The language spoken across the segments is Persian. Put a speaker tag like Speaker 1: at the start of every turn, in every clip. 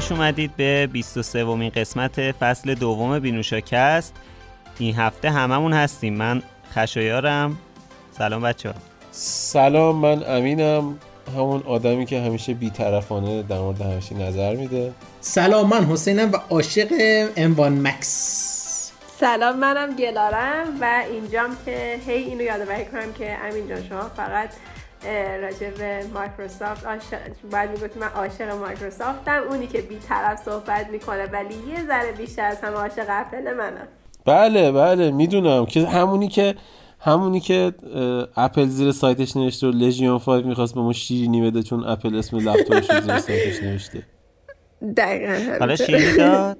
Speaker 1: خوش اومدید به 23 ومین قسمت فصل دوم بینوشاکست این هفته هممون هستیم. من خشایارم. سلام بچه ها
Speaker 2: سلام من امینم. همون آدمی که همیشه بیطرفانه در مورد همیشه نظر میده.
Speaker 3: سلام من حسینم و عاشق اموان مکس.
Speaker 4: سلام منم گلارم و اینجام که هی اینو یادآوری کنم که امین جان شما فقط راجع به مایکروسافت عاشق باید می‌گفت من عاشق مایکروسافتم اونی که بیطرف صحبت می‌کنه ولی یه ذره بیشتر از همه عاشق اپل منم.
Speaker 2: بله بله می‌دونم. که همونی که همونی که اپل زیر سایتش نوشته و لژیون 5 می‌خواست به ما شیرینی بده چون اپل اسم لپتاپش زیر سایتش نوشته.
Speaker 4: دقیقا
Speaker 1: حالا شیرینی داد؟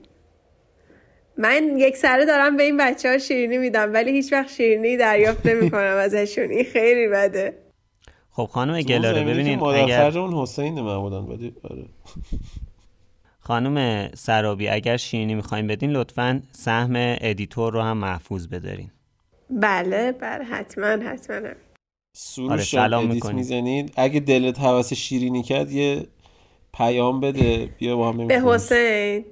Speaker 4: من یک سره دارم به این بچه ها شیرینی میدم ولی هیچ وقت شیرینی دریافت نمی کنم ازشون. این خیلی بده.
Speaker 1: خب خانم گلاره ببینین
Speaker 2: اگر اون حسین معمولا ولی آره.
Speaker 1: خانم سرابی اگر شیرینی می‌خوایم بدین لطفا سهم ادیتور رو هم محفوظ بدارین.
Speaker 4: بله بله حتما حتما.
Speaker 2: سروش آره سلام می‌زنید. اگه دلت حوث شیرینی کرد یه پیام بده. بیا با هم
Speaker 4: به حسین.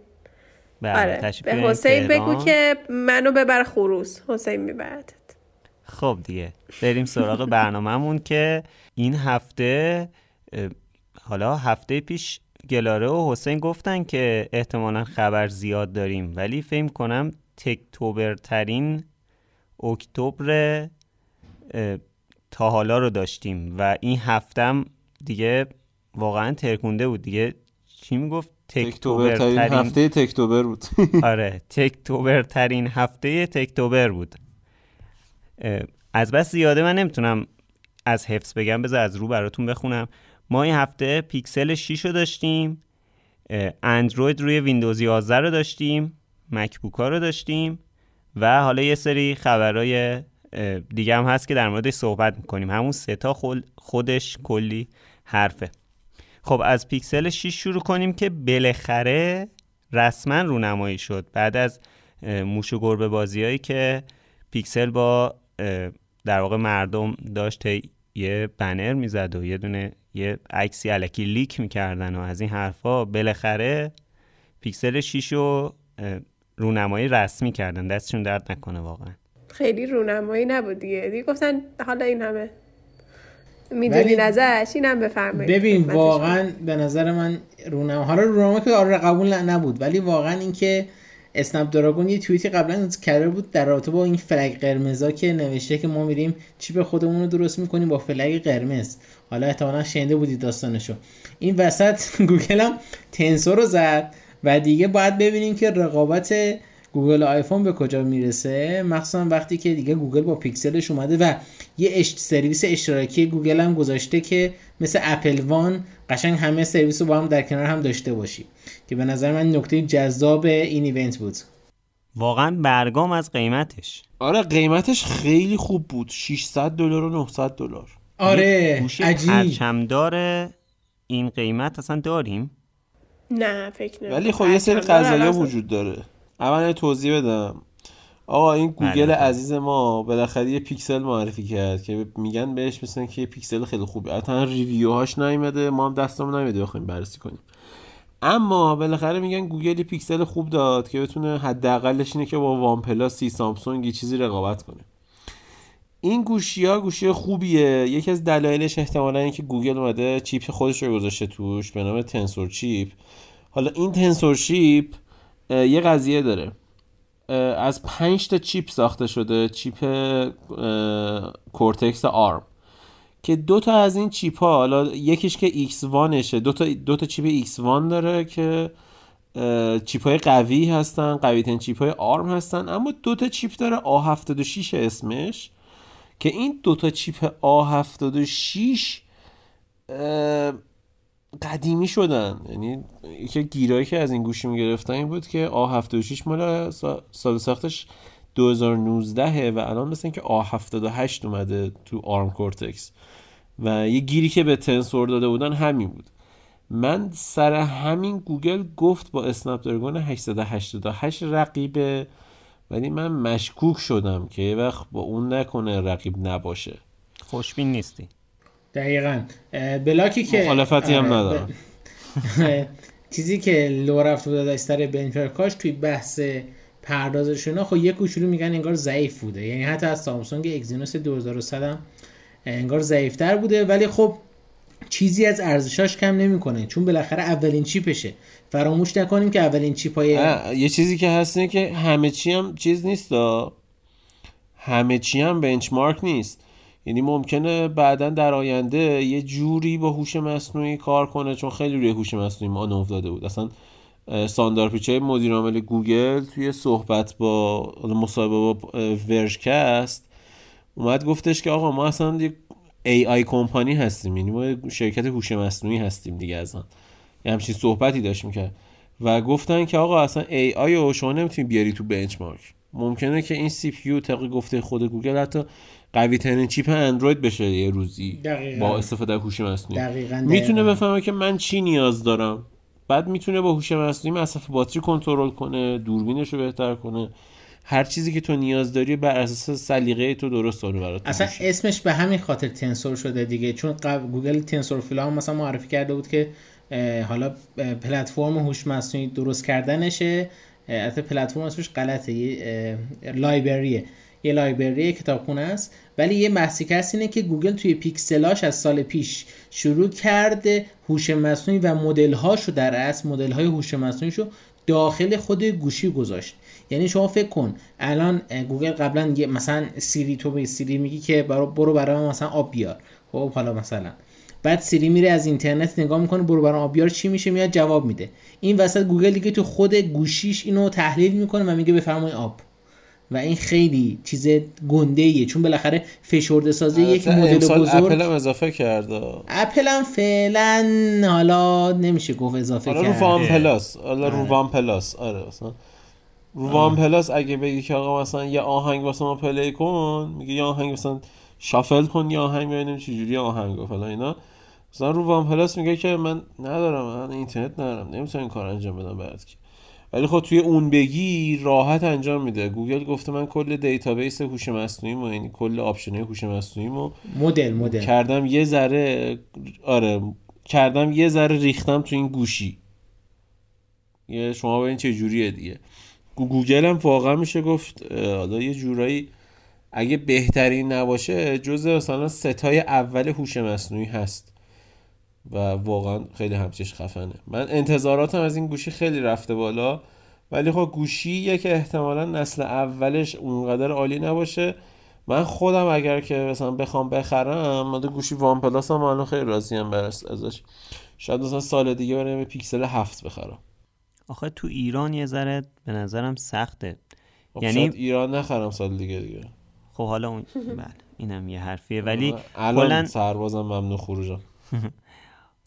Speaker 1: بله
Speaker 4: آره. به حسین بگو که منو ببر خروس. حسین میبردت.
Speaker 1: خب دیگه بریم سراغ برنامهمون که این هفته حالا هفته پیش گلاره و حسین گفتن که احتمالا خبر زیاد داریم ولی فکر کنم تکتوبر ترین اکتبر تا حالا رو داشتیم و این هفتم دیگه واقعا ترکونده بود. دیگه چی می‌گفت؟
Speaker 2: تکتوبر ترین هفته تکتوبر بود.
Speaker 1: آره تکتوبر ترین هفته تکتوبر بود. از بس زیاده من نمی‌تونم از حفظ بگم بذار از رو براتون بخونم. ما این هفته پیکسل 6 رو داشتیم اندروید روی ویندوز 11 رو داشتیم مکبوک ها رو داشتیم و حالا یه سری خبرهای دیگه هم هست که در موردش صحبت می‌کنیم. همون سه تا خودش کلی حرفه. خب از پیکسل 6 شروع کنیم که بالاخره رسما رونمایی شد. بعد از موش و گربه بازیایی که پیکسل با در واقع مردم داشت یه بنر می‌زد و یه دونه یه عکسی الکی leak می‌کردن و از این حرفا بالاخره پیکسل 6 رو رونمایی رسمی کردن. دستشون درد نکنه واقعا.
Speaker 4: خیلی رونمایی نبود دیگه. دیگه گفتن حالا این همه. می‌دونین ازش؟ اینم بفرمایید.
Speaker 3: ببین واقعا به نظر من رونم حالا رونما که آره قبول نبود ولی واقعا اینکه Snapdragon یه توییتی قبلا کرده بود در رابطه با این flag قرمزا که نوشته که ما میریم chip خودمون رو درست می‌کنیم با flag قرمز. حالا احتمالا شنیده بودید داستانشو. این وسط گوگل هم Tensor رو زد و دیگه باید ببینیم که رقابت گوگل آیفون به کجا می‌رسه. مخصوصا وقتی که دیگه گوگل با پیکسلش اومده و یه اش... سرویس اشتراکی گوگل هم گذاشته که مثل Apple One قشنگ همه سرویس رو با هم در کنار هم داشته باشی که به نظر من نکته جذاب این event بود.
Speaker 1: واقعا برگام از قیمتش.
Speaker 2: آره قیمتش خیلی خوب بود. 600 دلار و 900 دلار.
Speaker 3: آره عجیب.
Speaker 1: داره این قیمت اصلا داریم؟
Speaker 4: نه فکر نمی
Speaker 2: ولی خب یه سری قضایی وجود داره. اول توضیح بدم. آقا این گوگل بله. عزیز ما بالاخره یه پیکسل معرفی کرد که میگن بهش مثلا که یه پیکسل خیلی خوبه. حتی review هاش نیومده ما هم دستمون نمیده بخوایم بررسی کنیم. اما بالاخره میگن گوگل پیکسل خوب داد که بتونه حداقلش اینه که با وان پلاس سامسونگ یه چیزی رقابت کنه. این گوشی ها گوشی خوبیه. یکی از دلایلش احتمالا اینکه گوگل اومده chip خودش رو گذاشته توش به نام Tensor chip. حالا این Tensor chip یه قضیه داره. از پنج تا chip ساخته شده chip Cortex ARM. که دو تا از این chip ها حالا یکیش که X1 دو تا دو تا chip X1 داره که chip های قوی هستن قوی ترین chip های ARM هستن. اما دو تا chip داره A76 اسمش که این دو تا chip A76 قدیمی شدن. یعنی یکی گیرایی که از این گوشی می‌گرفتن این بود که A76 مال سال ساختش 2019 و الان مثل که A78 اومده تو ARM Cortex. و یه گیری که به Tensor داده بودن همین بود. من سر همین گوگل گفت با اسنپ دراگون 888 رقیبه ولی من مشکوک شدم که یه وقت با اون نکنه رقیب نباشه.
Speaker 1: خوشبین نیستی.
Speaker 3: دقیقا. بلاکی که
Speaker 2: مخالفتی هم آره، ندارم.
Speaker 3: چیزی که لو رفت بود از بنچارکاش توی بحث پردازشون خب یه کوچولو میگن انگار ضعیف بوده. یعنی حتی از سامسونگ اگزینوس 2100 هم انگار ضعیفتر بوده ولی خب چیزی از ارزشاش کم نمی‌کنه. چون بالاخره اولین چیپشه. فراموش نکنیم که اولین چیپ های
Speaker 2: یه چیزی که هست اینه که همه چی هم چیز نیست همه چی هم بنچمارک نیست. یعنی ممکنه بعدا در آینده یه جوری با هوش مصنوعی کار کنه چون خیلی روی هوش مصنوعی ما افتاده بود. اصلا ساندار پیچه مدیر عامل گوگل توی صحبت با مصاحبه با ورشکست اومد گفتش که آقا ما اصلا یک AI company هستیم یعنی ما شرکت هوش مصنوعی هستیم دیگه اصلا. یه همچین صحبتی داشت می‌کرد. و گفتن که آقا اصلا AI رو شما نمی‌تونی بیاری تو benchmark ممکنه که این CPU طبق گفته خود گوگل حتی قوی ترین chip اندروید بشه یه روزی.
Speaker 3: دقیقا.
Speaker 2: با استفاده از هوش مصنوعی.
Speaker 3: دقیقا
Speaker 2: می‌تونه بفهمه که من چی نیاز دارم. بعد می‌تونه با هوش مصنوعی مصرف باتری کنترل کنه دوربینش رو بهتر کنه. هر چیزی که تو نیاز داری بر اساس سلیقه تو درست داره برات
Speaker 3: اصلا اسمش به همین خاطر Tensor شده دیگه. چون قبل گوگل TensorFlow مثلا معرفی کرده بود که حالا پلتفرم هوش مصنوعی درست کردنشه. البته پلتفرم اسمش غلطه یه library ه. یه library کتابخونه است. ولی یه بحثی که اینه که گوگل توی پیکسلاش از سال پیش شروع کرده هوش مصنوعی و مدل هاشو در اصل مدل های هوش مصنوعی شو داخل خود گوشی گذاشت. یعنی شما فکر کن الان گوگل قبلا مثلا سیری تو به سیری میگی که برو برو برای مثلا آب بیار. خب حالا مثلا. بعد سیری میره از اینترنت نگاه می‌کنه برو برای آب بیار چی میشه میاد جواب میده. این وسط گوگل دیگه تو خود گوشیش اینو تحلیل می‌کنه و میگه بفرمایید آب. و این خیلی چیز گنده ایه چون بالاخره فشرده سازی یک مدل بزرگ
Speaker 2: اپل هم اضافه کرده
Speaker 3: اپل هم فعلا حالا نمیشه گفت اضافه
Speaker 2: کرده رو وان پلاس. حالا رو وان پلاس. آره مثلا. رو وان پلاس اگه بگی که آقا مثلا یه آهنگ واسه ما play کن میگه یه آهنگ مثلا shuffle کن یه آهنگ ببینیم چجوری آهنگ و فلان اینا. مثلا رو وان پلاس میگه که من ندارم من اینترنت ندارم نمی‌تونم این کار انجام بدم برات ولی خب توی اون بگی راحت انجام میده. گوگل گفته من کل database هوش مصنوعی مو یعنی کل option های هوش مصنوعی مو
Speaker 3: مدل مدل.
Speaker 2: کردم یه ذره آره کردم یه ذره ریختم تو این گوشی. یه شما ببین چه جوریه دیگه. گوگل هم واقعا میشه گفت حالا یه جورایی اگه بهترین نباشه جزء مثلا ستای اول هوش مصنوعی هست. و واقعا خیلی همچش خفنه. من انتظاراتم از این گوشی خیلی رفته بالا ولی خب گوشی که احتمالا نسل اولش اونقدر عالی نباشه. من خودم اگر که مثلا بخوام بخرم من گوشی وان پلاس هم الان خیلی راضیم برس ازش. شاید مثلا سال دیگه برم پیکسل هفت بخرم.
Speaker 1: آخه تو ایران یه ذره به نظرم سخته.
Speaker 2: خب یعنی ایران نخرم سال دیگه دیگه.
Speaker 1: خب حالا اون بله اینم یه حرفیه. ولی
Speaker 2: الان سربازم ممنوع خروجم.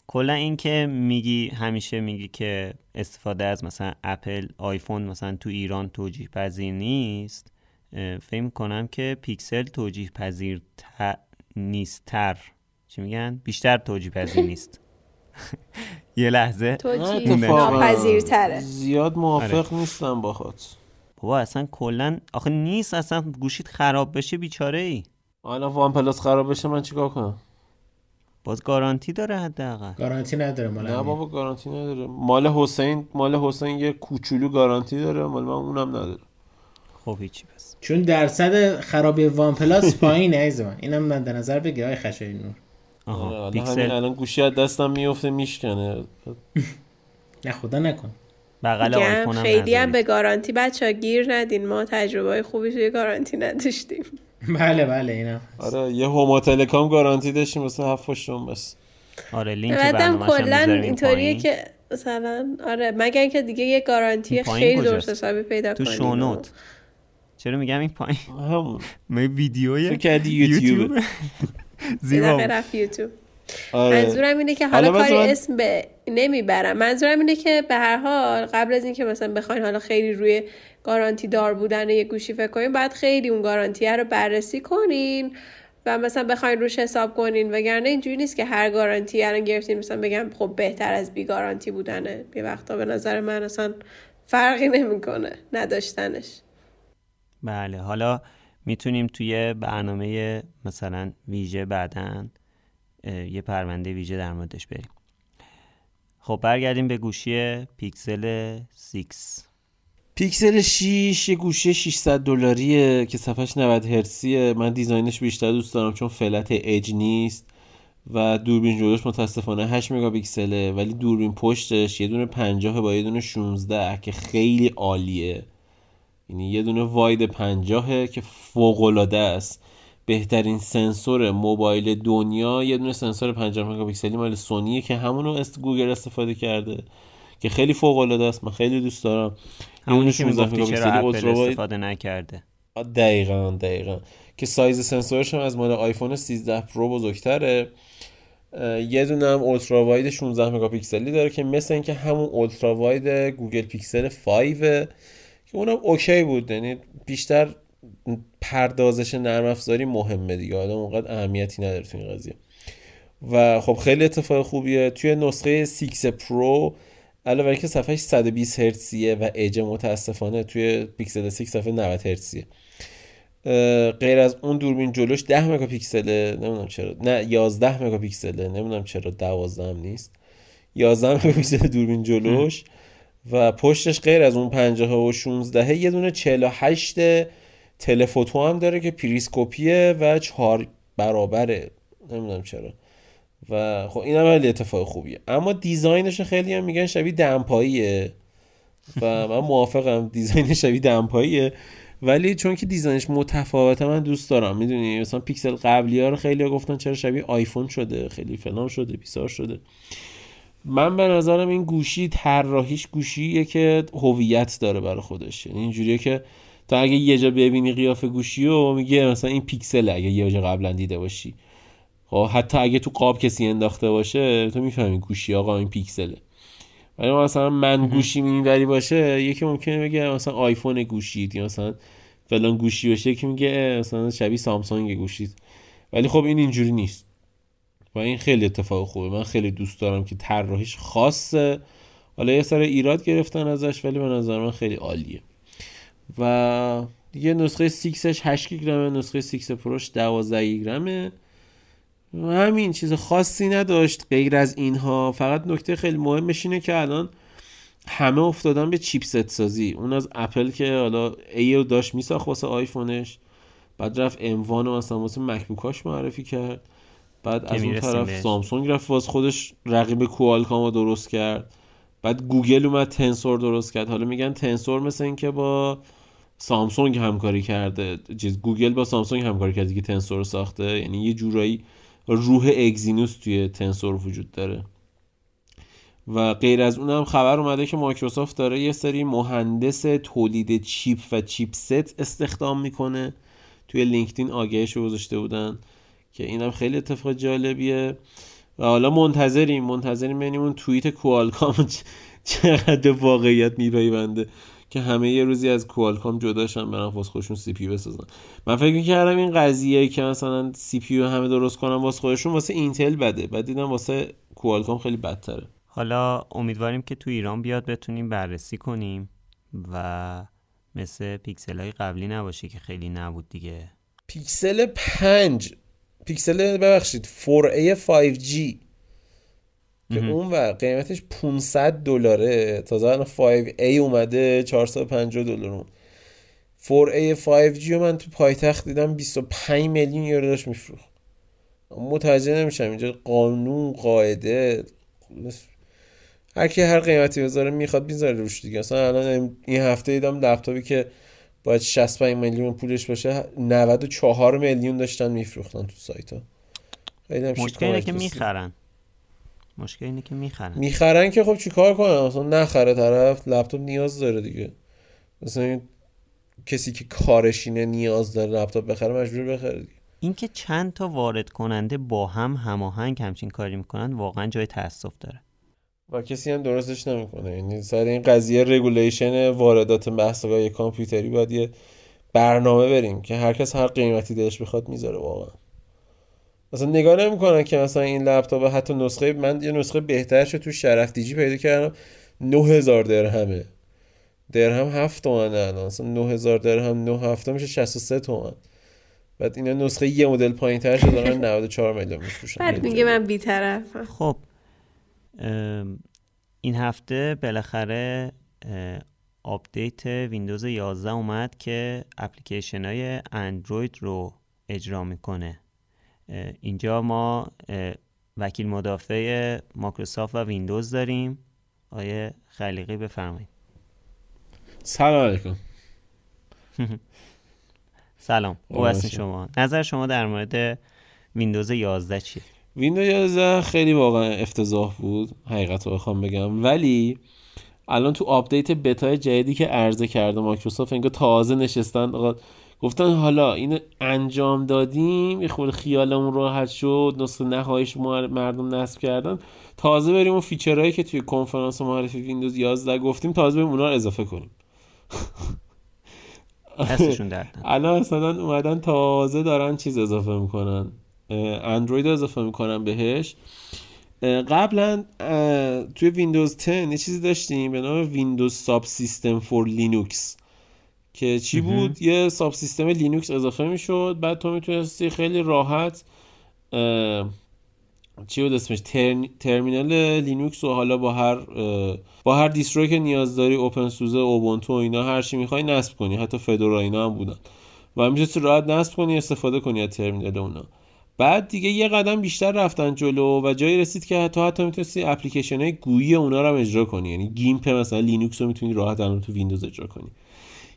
Speaker 1: کلا این که میگی همیشه میگی که استفاده از مثلا اپل آیفون مثلا تو ایران توجیه پذیر نیست فکر کنم که پیکسل توجیه پذیر ت... نیستتر. چی میگن؟ بیشتر توجیه پذیر نیست. یه لحظه.
Speaker 4: توجیه ناپذیرتره.
Speaker 2: زیاد موافق آره. نیستم با خود
Speaker 1: بابا اصلا کلا آخه نیست اصلا گوشیت خراب بشه بیچاره ای
Speaker 2: حالا وان پلاس خراب بشه من چیکار کنم؟
Speaker 1: باز گارانتی داره حداقل.
Speaker 3: گارانتی نداره مال
Speaker 2: نه بابا گارانتی نداره. مال حسین مال حسین یه کوچولو گارانتی داره مال من اونم نداره.
Speaker 1: خب هیچی بس.
Speaker 3: چون درصد خرابی وان پلاس پایینه عزیز من. اینم من در نظر بگیر آی خشایاری نور.
Speaker 2: آها آره، پیکسل. الان گوشی از دستم میفته میشکنه.
Speaker 3: نه خدا نکن.
Speaker 1: بغل آیفون
Speaker 4: هم خیلی هم به گارانتی بچه گیر ندین. ما تجربه خوبی توی گارانتی نداشتیم.
Speaker 3: بله بله اینا.
Speaker 2: آره یه هوما تلکام گارانتی داشتیم مثلا هفت بس.
Speaker 1: آره لینک برنامه‌ش کلا
Speaker 4: اینطوریه که مثلا آره مگر اینکه دیگه یه گارانتی خیلی درست حسابی پیدا
Speaker 1: کنیم. تو شونوت چرا میگم این پایین؟
Speaker 2: همون.
Speaker 1: ما ویدیوی
Speaker 2: تو کردی یوتیوب.
Speaker 4: زیبا رفت یوتیوب. آره. منظورم اینه که حالا کاری اسم به نمی‌برم. منظورم اینه که به هر حال قبل از اینکه مثلا بخواین حالا خیلی روی گارانتی دار بودن یه گوشی فکر کنین بعد خیلی اون گارانتیه رو بررسی کنین و مثلا بخواین روش حساب کنین. وگرنه اینجوری نیست که هر گارانتی الان گرفتین مثلا بگم خب بهتر از بی گارانتی بودنه. یه وقتا به نظر من اصلا فرقی نمی‌کنه نداشتنش.
Speaker 1: بله حالا می‌تونیم توی برنامه مثلا ویژه بعدن یه پرونده ویژه در موردش بریم. خب برگردیم به گوشی پیکسل 6
Speaker 2: پیکسل 6 یه گوشی 600 دلاریه که صفحش 90 هرتزیه. من دیزاینش بیشتر دوست دارم چون flat edge نیست و دوربین جلوش متاسفانه 8 مگاپیکسله ولی دوربین پشتش یه دونه 50 با یه دونه 16 که خیلی عالیه. یعنی یه دونه wide 50 که فوق العاده است. بهترین سنسور موبایل دنیا یه دونه سنسور 50 مگاپیکسلی مال سونیه که همونو است گوگل استفاده کرده که خیلی فوق العاده است من خیلی دوست دارم.
Speaker 1: همونی که می‌گفتی چرا اپل استفاده نکرده.
Speaker 2: دقیقا دقیقا. که سایز سنسورش هم از مال آیفون 13 پرو بزرگتره. یه دونه هم ultra wide 16 مگاپیکسلی داره که مثل اینکه همون ultra wide گوگل پیکسل 5 که اونم okay بود. یعنی بیشتر پردازش نرم افزاری مهمه دیگه. حالا اونقدر اهمیتی نداره تو این قضیه. و خب خیلی اتفاق خوبیه. توی نسخه 6 پرو علاوه که صفحه 120 هرتزیه و اج متاسفانه توی پیکسل 6 صفحه 90 هرتزیه. غیر از اون دوربین جلوش 10 مگاپیکسله. نمی‌دونم چرا. نه 11 مگاپیکسله. نمی‌دونم چرا 12 هم نیست. 11 مگاپیکسل دوربین جلوش. و پشتش غیر از اون 50 و 16 یه دونه 48 telephoto هم داره که پریسکوپیه و چهار برابره. نمی‌دونم چرا. و خب این هم اتفاق خوبیه. اما دیزاینش خیلی هم میگن شبیه دمپاییه. و من موافقم دیزاین شبیه دمپاییه. ولی چون که دیزاینش متفاوته من دوست دارم. می‌دونی مثلا پیکسل قبلی ها رو خیلی ها گفتن چرا شبیه آیفون شده خیلی فلان شده بیسار شده. من به نظرم این گوشی طراحیش گوشیه که هویت داره برای خودش. یعنی اینجوریه که تا اگه یه جا ببینی قیافه گوشی و میگه مثلا این پیکسل اگه یه جا قبلا دیده باشی. خب حتی اگه تو قاب کسی انداخته باشه تو می‌فهمی گوشی آقا این پیکسله. ولی مثلا من گوشی مینیوری باشه یکی ممکنه بگه مثلا آیفون گوشی یا مثلا فلان گوشی باشه یکی میگه مثلا شبیه سامسونگ گوشی ولی خب این اینجوری نیست. و این خیلی اتفاق خوبه. من خیلی دوست دارم که طراحیش خاصه. حالا یه سر ایراد گرفتن ازش ولی به نظر من خیلی عالیه. و دیگه نسخه 6ش 8 گرمه نسخه 6 پروش 12 گرمه همین چیز خاصی نداشت غیر از اینها. فقط نکته خیلی مهمش اینه که الان همه افتادن به چیپست سازی. اون از اپل که حالا ای داشت میساخت واسه آیفونش. بعد رفت M1 و مثلا واسه مکبوکاش معرفی کرد. بعد از اون طرف سامسونگ رفت واسه خودش رقیب کوالکام درست کرد. بعد گوگل اومد تنسور درست کرد. حالا میگن تنسور مثل اینکه با سامسونگ همکاری کرده. چیز گوگل با سامسونگ همکاری کرده که تنسور ساخته. یعنی یه جورایی روح اگزینوس توی تنسور وجود داره. و غیر از اونم خبر اومده که مایکروسافت داره یه سری مهندس تولید چیپ و چیپست استخدام می‌کنه. توی لینکدین آگهش گذاشته بودن که اینم خیلی اتفاق جالبیه. و حالا منتظریم منتظریم ببینیم اون توییت کوالکام چقدر به واقعیت میپیونده که همه یه روزی از کوالکام جداشن برن واسه خودشون CPU بسازن. من فکر می‌کردم این قضیه که مثلا CPU همه درست کنن واسه خودشون واسه اینتل بده بعد دیدم واسه کوالکام خیلی بدتره.
Speaker 1: حالا امیدواریم که تو ایران بیاد بتونیم بررسی کنیم و مثل پیکسل های قبلی نباشه که خیلی نبود دیگه.
Speaker 2: پیکسل 5 پیکسل ببخشید 4A 5G که اون و قیمتش 500 دلاره. تازه الان 5A اومده 450 دلار 4A 5G رو من تو پایتخت دیدم 25 میلیون یورو داشت میفروخت. متوجه نمیشم اینجا قانون قاعده هر کی هر قیمتی بذاره می‌خواد می‌ذاره روش دیگه. اصلا الان این هفته دیدم لپتاپی که باید 65 میلیون پولش باشه 94 میلیون داشتن میفروختن تو سایت ها
Speaker 1: مشکل که می‌خرن. مشکل اینه که می‌خرن.
Speaker 2: می‌خرن که خب چیکار کنن مثلا نخره طرف لپتاپ نیاز داره دیگه. مثلا کسی که کارش اینه نیاز داره لپتاپ بخره مجبور بخره دیگه.
Speaker 1: اینکه چند تا وارد کننده با هم هماهنگ همچین کاری می‌کنن واقعا جای تاسف داره.
Speaker 2: و کسی هم درستش نمی‌کنه. یعنی سر این قضیه regulation واردات محصولات کامپیوتری باید یه برنامه بریم که هر کس هر قیمتی دلش بخواد می‌ذاره واقعا. مثلا نگاه نمی‌کنن که مثلا این لپتاپ حتی نسخه من یه نسخه بهترش تو شرف DG پیدا کردم 9000 درهمه. درهم 7 تومن الان. مثلا 9000 درهم 9 هفت تا میشه 63 تومن. بعد اینا نسخه یه مدل پایینتر شده دارن 94 میلیون میفروشن.
Speaker 4: بعد میگه من بی‌طرفم.
Speaker 1: خب این هفته بالاخره آپدیت ویندوز 11 اومد که اپلیکیشن های اندروید رو اجرا می‌کنه. اینجا ما وکیل مدافع مایکروسافت و ویندوز داریم. آقای خلیقی بفرمایید.
Speaker 2: سلام علیکم.
Speaker 1: سلام. خوب شما. نظر شما در مورد ویندوز 11 چیه؟
Speaker 2: ویندوز 11 خیلی واقعا افتضاح بود حقیقت رو بخوام بگم. ولی الان تو آپدیت بتا جدیدی که عرضه کرده مایکروسافت انگار تازه نشستن گفتن حالا اینو انجام دادیم یه خورده خیالمون راحت شد نسخه نهاییش مردم نصب کردن. تازه بریم اون feature هایی که توی کنفرانس معرفی ویندوز 11 گفتیم تازه بریم اونا رو اضافه کنیم. الان اصلا اومدن تازه دارن چیز اضافه می‌کنن. اندروید اضافه می‌کنن بهش. قبلا توی ویندوز 10 یه چیزی داشتیم به نام Windows Subsystem for Linux که چی بود؟ یه subsystem لینوکس اضافه می‌شد. بعد تو می‌تونستی خیلی راحت چی بود اسمش؟ ترمینال لینوکس و حالا با هر با هر distro ی که نیاز داری openSUSE اوبونتو اینا هر چی می‌خوای نصب کنی. حتی فدورا اینا هم بودن. و می‌تونستی راحت نصب کنی استفاده کنی از ترمینال اونا. بعد دیگه یه قدم بیشتر رفتن جلو و جایی رسید که حتی حتی می‌تونستی اپلیکیشن های GUI اونا رو هم اجرا کنی. یعنی GIMP مثلا لینوکس رو می‌تونی راحت الان تو ویندوز اجرا کنی.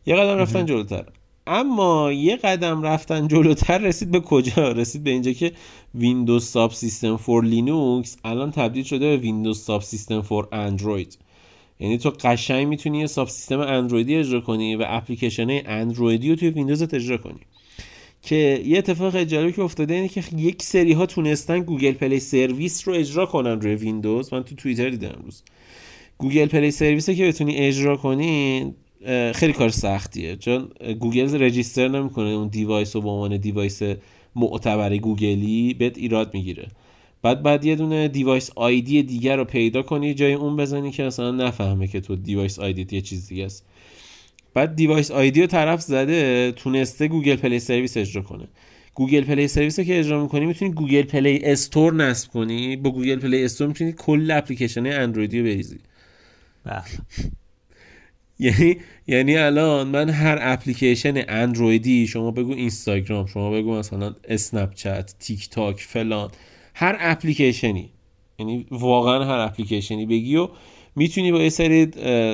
Speaker 2: یه قدم رفتن جلوتر. اما یه قدم رفتن جلوتر رسید به کجا؟ رسید به اینجا که Windows Subsystem for Linux الان تبدیل شده به Windows Subsystem for Android. یعنی تو قشنگ می‌تونی یه subsystem اندرویدی اجرا کنی و اپلیکیشن اندرویدی رو توی ویندوزت اجرا کنی. که یه اتفاق جالبی که افتاده اینه که یک سری ها تونستن Google Play Service رو اجرا کنن روی ویندوز. من تو توییتر دیدم امروز. Google Play Service که بتونی اجرا کنی خیلی کار سختیه. چون گوگل register نمی‌کنه اون device رو به عنوان device معتبر گوگلی بهت ایراد می‌گیره. بعد باید یه دونه device ID دیگر رو پیدا کنی جای اون بزنی که اصلا نفهمه که تو device ID یه چیز دیگه است. بعد device ID رو طرف زده تونسته Google Play Service اجرا کنه. Google Play Service که اجرا می‌کنی می‌تونی Google Play Store نصب کنی. با Google Play Store می‌تونی کل اپلیکیشن اندرویدی رو بریزی. بله. یعنی یعنی الان من هر اپلیکیشن اندرویدی شما بگو اینستاگرام شما بگو مثلا اسنپ چت تیک تاک فلان هر اپلیکیشنی. یعنی واقعا هر اپلیکیشنی بگی و می‌تونی با یه سری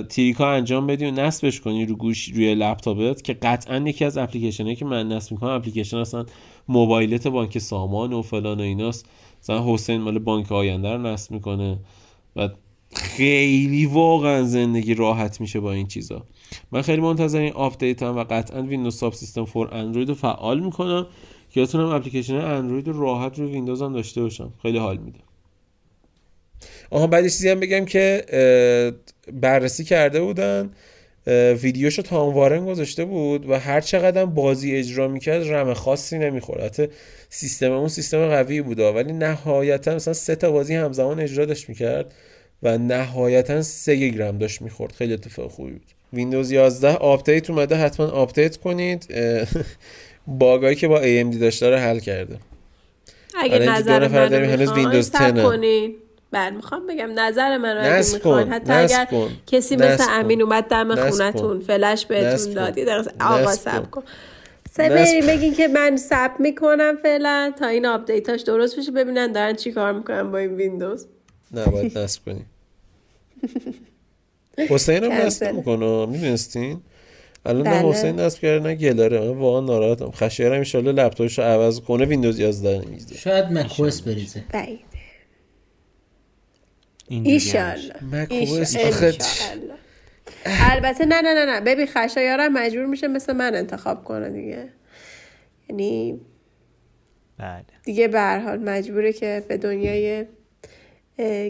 Speaker 2: trick ها انجام بدی و نصبش کنی رو گوش روی لپتاپت که قطعا یکی از اپلیکیشن که من نصب می‌کنم اپلیکیشن اصلا موبایلت بانک سامان و فلان و ایناست. مثلا حسین مال بانک آینده رو نصب می‌کنه و خیلی واقعا زندگی راحت میشه با این چیزا. من خیلی منتظر این آپدیتم و قطعا Windows Subsystem for Android رو فعال می‌کنم که بتونم اپلیکیشن اندروید رو راحت رو ویندوز هم داشته باشم. خیلی حال میده. آها بعد چیزی هم بگم که بررسی کرده بودن. ویدیوشو تام وارن گذاشته بود و هر چقدر بازی اجرا می‌کرد رم خاصی نمی‌خورد. حتی سیستم اون سیستم قوی بود ولی نهایتا مثلا سه تا بازی همزمان اجرا داشت می‌کرد و نهایتا 3 گیگ رم داشت می‌خورد. خیلی اتفاق خوبی بود. ویندوز 11 آپدیت اومده حتما آپدیت کنید. باگایی که با AMD داشته رو حل کرده.
Speaker 4: اگه نظر من داریم هنوز ویندوز 10 کنید بله می‌خوام بگم نظر من رو اگه می‌خوان حتی اگر کسی مثل امین اومد دم خونتون فلش بهتون دادی در آقا سب کن. بریم بگین که من سب می‌کنم فعلا. تا این آپدیتاش درست بشه ببینن دارن چی کار می‌کنن با این ویندوز.
Speaker 2: نه باید نصب کنی حسین هم نصب می‌کنه می‌دونستین؟ الان نه بله. حسین نصب کرده نه گلاره. من واقعا ناراحتم. خشیرم ایشالله لپتاپش رو عوض کنه ویندوز 11
Speaker 3: میزه شاید مکوس بریزه.
Speaker 4: بعیده ایشالله.
Speaker 2: مکوس
Speaker 4: البته نه نه نه نه. ببین خشایارم مجبور میشه مثل من انتخاب کنه دیگه. یعنی بله. دیگه به حال مجبوره که به دنیای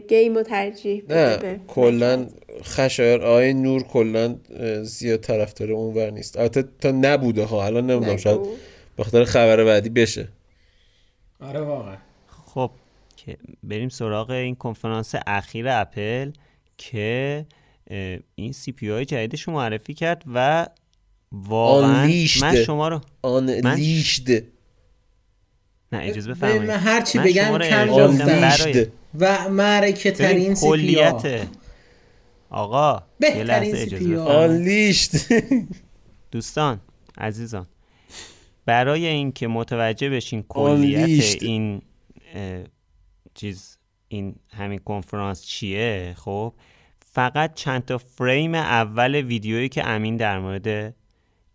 Speaker 4: گیم و ترجیح
Speaker 2: نه کلا خشایر آی نور کلا زیاد طرفدار اونور نیست. البته تا نبوده ها الان نمی‌دونم شاید بخاطر خبر بعدی بشه.
Speaker 3: آره واقعا.
Speaker 1: خب بریم سراغ این کنفرانس اخیر اپل که این سی پی آی جدیدش معرفی کرد و واقعا من شما رو
Speaker 2: آن من...
Speaker 1: نه اجازه بفرمایید.
Speaker 3: من چی بگم کم گفتم و معرکه ترین
Speaker 1: کلیت آقا یه لحظه
Speaker 2: اجازه
Speaker 1: دوستان عزیزان برای اینکه متوجه بشین کلیت این چیز این همین کنفرانس چیه؟ خب فقط چند تا فریم اول ویدیویی که امین در مورد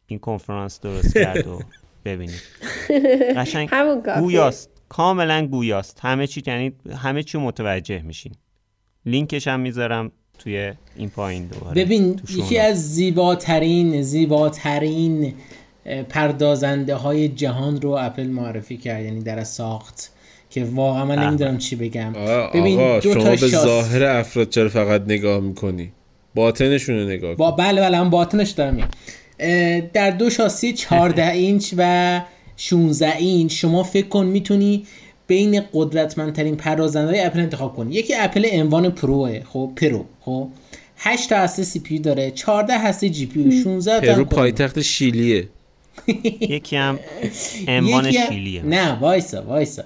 Speaker 1: این کنفرانس درست کرد و ببینید قشنگ گویاست. کاملا گویاست. همه چی یعنی همه چی متوجه میشین. لینکش هم می‌ذارم توی این پایین دوباره.
Speaker 3: ببین یکی از زیباترین زیباترین پردازنده های جهان رو اپل معرفی کرد یعنی در ساخت. که واقعا من نمی‌دونم چی بگم.
Speaker 2: ببین آقا دو شما به ظاهر افراد چرا فقط نگاه می‌کنی؟ باطنشون رو نگاه
Speaker 3: با بله بله من باطنش دارم در دو شاسی 14 اینچ و 16 اینچ شما فکر کن می‌تونی بین قدرتمندترین پردازنده های اپل انتخاب کنی. یکی اپل M1 Pro ه خب Pro خب. 8 تا هسته سی پی داره 14 هسته جی پی 16
Speaker 2: تا پرو پایتخت شیلیه.
Speaker 1: یکی هم انوان شیلیه.
Speaker 3: نه وایسا وایسا.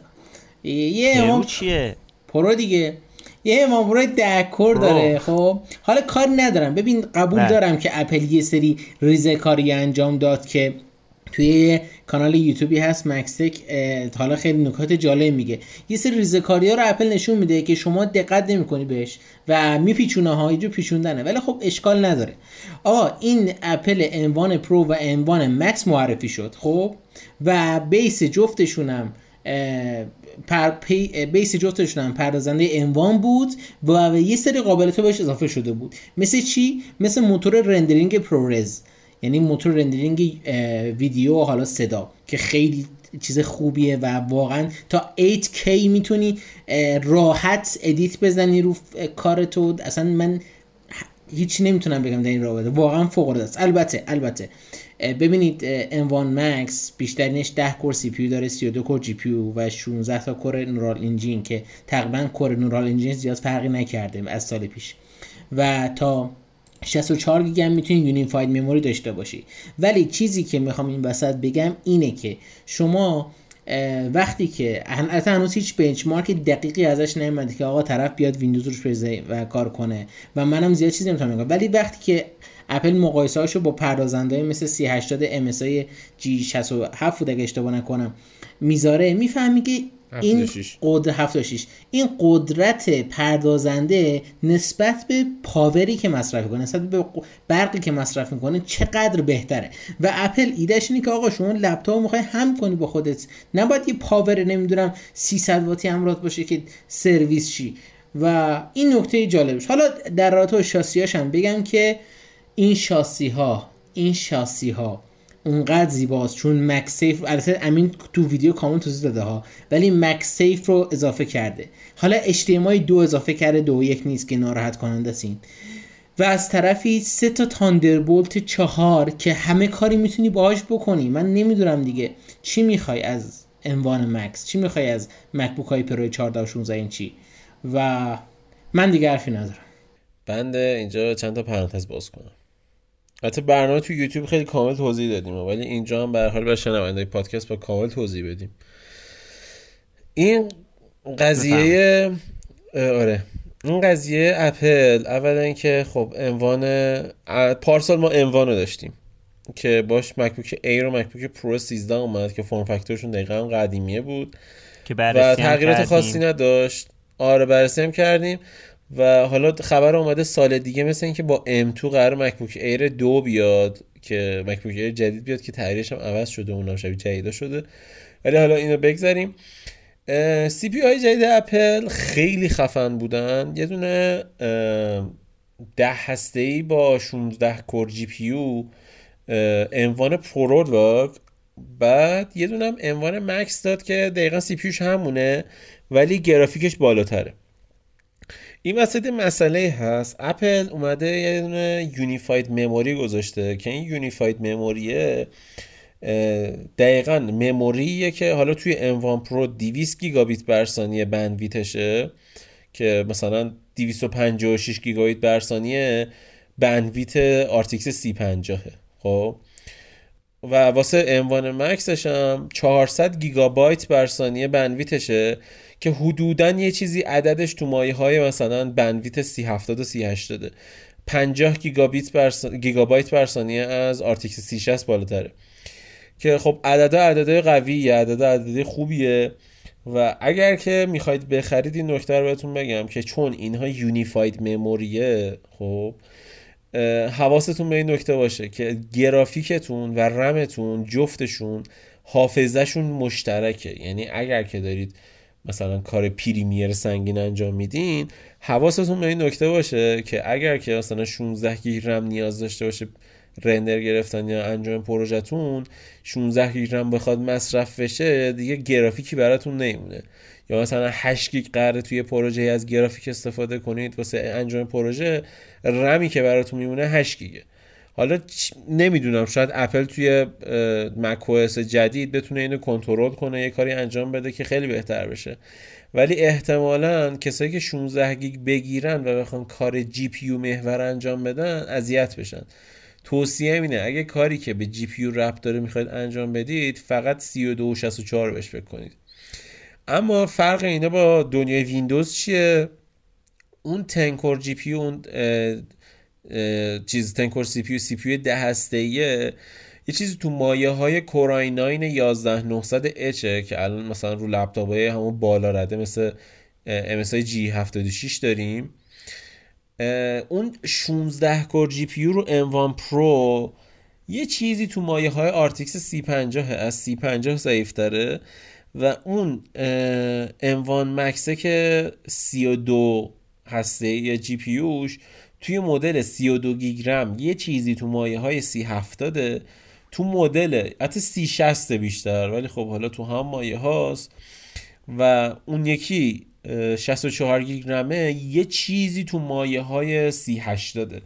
Speaker 3: یه
Speaker 1: امام چیه؟
Speaker 3: پرو دیگه. یه امام برای دکور داره خب؟ حالا کار ندارم. ببین قبول بله. دارم که اپل یه سری ریزه کاری انجام داد که توی کانال یوتیوبی هست مکستک حالا خیلی نکات جالب میگه. یه سری ریزکاری ها رو اپل نشون میده که شما دقت نمی‌کنی بهش و میپیچونه ها جو پیچوندنه. ولی خب اشکال نداره. آقا این اپل M1 Pro و M1 Max معرفی شد خب؟ و base جفتشونم پر base جفتشون هم پردازنده M1 بود و یه سری قابلیت بهش اضافه شده بود. مثل چی؟ مثل موتور rendering ProRes. یعنی موتور rendering ویدیو و حالا صدا که خیلی چیز خوبیه و واقعا تا 8K می‌تونی راحت edit بزنی رو کار تو اصلا من هیچ نمی‌تونم بگم در این رابطه. واقعا فوق العاده است. البته البته. ببینید M1 Max بیشترینش 10 core CPU داره 32 core GPU و 16 تا core Neural Engine که تقریبا core Neural Engine زیاد فرقی نکرده از سال پیش. و تا 64 گیگ هم می‌تونی unified memory داشته باشی. ولی چیزی که می‌خوام این وسط بگم اینه که شما وقتی که البته هنوز هیچ بنچمارک دقیقی ازش نیومده که آقا طرف بیاد ویندوز روش بریزه و کار کنه و منم زیاد چیزی نمی‌تونم بگم. ولی وقتی که اپل مقایسه هاشو با پردازنده مثل 3080 MSI G67 بود اگه اشتباه نکنم. می‌ذاره. می‌فهمی که این قدرت این قدرت پردازنده نسبت به پاوری که مصرف کنه نسبت به برقی که مصرف می‌کنه چقدر بهتره. و اپل ایدهش اینه که آقا شما لپتاپ می‌خوای حمل کنی با خودت. نباید یه پاور نمی‌دونم 300 واتی همراه باشه که سرویس شی. و این نکته جالبش. حالا در رابطه شاسیاش هم بگم که این شاسی ها این شاسی ها اونقدر زیباست. چون MagSafe البته امین تو ویدیو کامل توضیح داده ها ولی MagSafe رو اضافه کرده. حالا HDMI دو اضافه کرده دو یک نیست که ناراحت کننده است و از طرفی سه تا تاندربولت چهار که همه کاری می‌تونی باهاش بکنی. من نمی‌دونم دیگه چی می‌خوای از انوان مکس چی می‌خوای از مکبوک های پرو 14 و 16 اینچی. و من دیگه حرفی ندارم.
Speaker 2: بنده اینجا چند تا پرانتز باز کنم. حتی برنامه تو یوتیوب خیلی کامل توضیح دادیم ولی اینجا هم به حال به شنونده پادکست با کامل توضیح بدیم. این قضیه آره. این قضیه اپل اولا که خب M1 پارسال ما M1 رو داشتیم که باش MacBook Air و MacBook Pro 13 اومد که form factor شون دقیقا قدیمیه بود.
Speaker 1: که و
Speaker 2: تغییرات خاصی نداشت. آره بررسی هم کردیم. و حالا خبر اومده سال دیگه مثل اینکه با M2 قراره MacBook Air دو بیاد که MacBook Air جدید بیاد که تغییرش هم عوض شده اونم شبیه جدیدا شده. ولی حالا اینو بگذاریم. CPU های جدید اپل خیلی خفن بودن. یه دونه ده هسته ای با 16 core GPU M1 Pro داد بعد یه دونه هم M1 Max داد که دقیقا CPU ش همونه ولی گرافیکش بالاتره. این وسط مسئله هست. اپل اومده یه دونه unified memory گذاشته که این unified memory ه دقیقا memory ه که حالا توی M1 Pro 200 گیگابیت بر ثانیه bandwidth شه که مثلا 256 گیگابیت بر ثانیه bandwidth RTX 3050 خب؟ و واسه M1 Max ش هم 400 گیگابایت بر ثانیه bandwidth شه. که حدودا یه چیزی عددش تو مایه های مثلا bandwidth 3070 و 3080 50 گیگابیت بر گیگابایت بر ثانیه از RTX 3060 بالاتره. که خب عدد عدد قوی عدد عدد خوبیه. و اگر که می‌خواید بخرید این نکته رو بهتون بگم که چون اینها یونیفاید مموریه خب حواستون به این نکته باشه که گرافیکتون و رمتون جفتشون حافظهشون مشترکه. یعنی اگر که دارید مثلا کار پریمیر سنگین انجام میدین حواستون به این نکته باشه که اگر که مثلا 16 گیگ رم نیاز داشته باشه render گرفتن یا انجام پروژهتون 16 گیگ رم بخواد مصرف بشه دیگه گرافیکی براتون نمیمونه. یا مثلا 8 گیگ قراره توی پروژه از گرافیک استفاده کنید واسه انجام پروژه رمی که براتون میمونه 8 گیگه. حالا نمی‌دونم شاید اپل توی Mac جدید بتونه اینو کنترل کنه یه کاری انجام بده که خیلی بهتر بشه. ولی احتمالا کسایی که 16 گیگ بگیرن و بخوان کار GPU محور انجام بدن اذیت بشن. توصیه اینه اگه کاری که به GPU ربط داره می‌خواید انجام بدید فقط 32 و 64 بهش فکر کنید. اما فرق اینا با دنیای ویندوز چیه؟ اون ten core GPU اون چیز ten core CPU CPU ده هسته یه چیزی تو مایه های Core i9 11900H ه که الان مثلا رو لپتاپ های همون بالا رده مثل MSI G76 داریم. اون 16 core GPU رو M1 Pro یه چیزی تو مایه های RTX 3050 از 3050 ضعیف داره و اون M1 Max که 32 هسته یا GPU توی مدل 32 گیگ رم یه چیزی تو مایه های 3070 تو مدل حتی 3060 بیشتر ولی خب حالا تو هم مایه هاست. و اون یکی 64 گیگ رمه یه چیزی تو مایه های 3080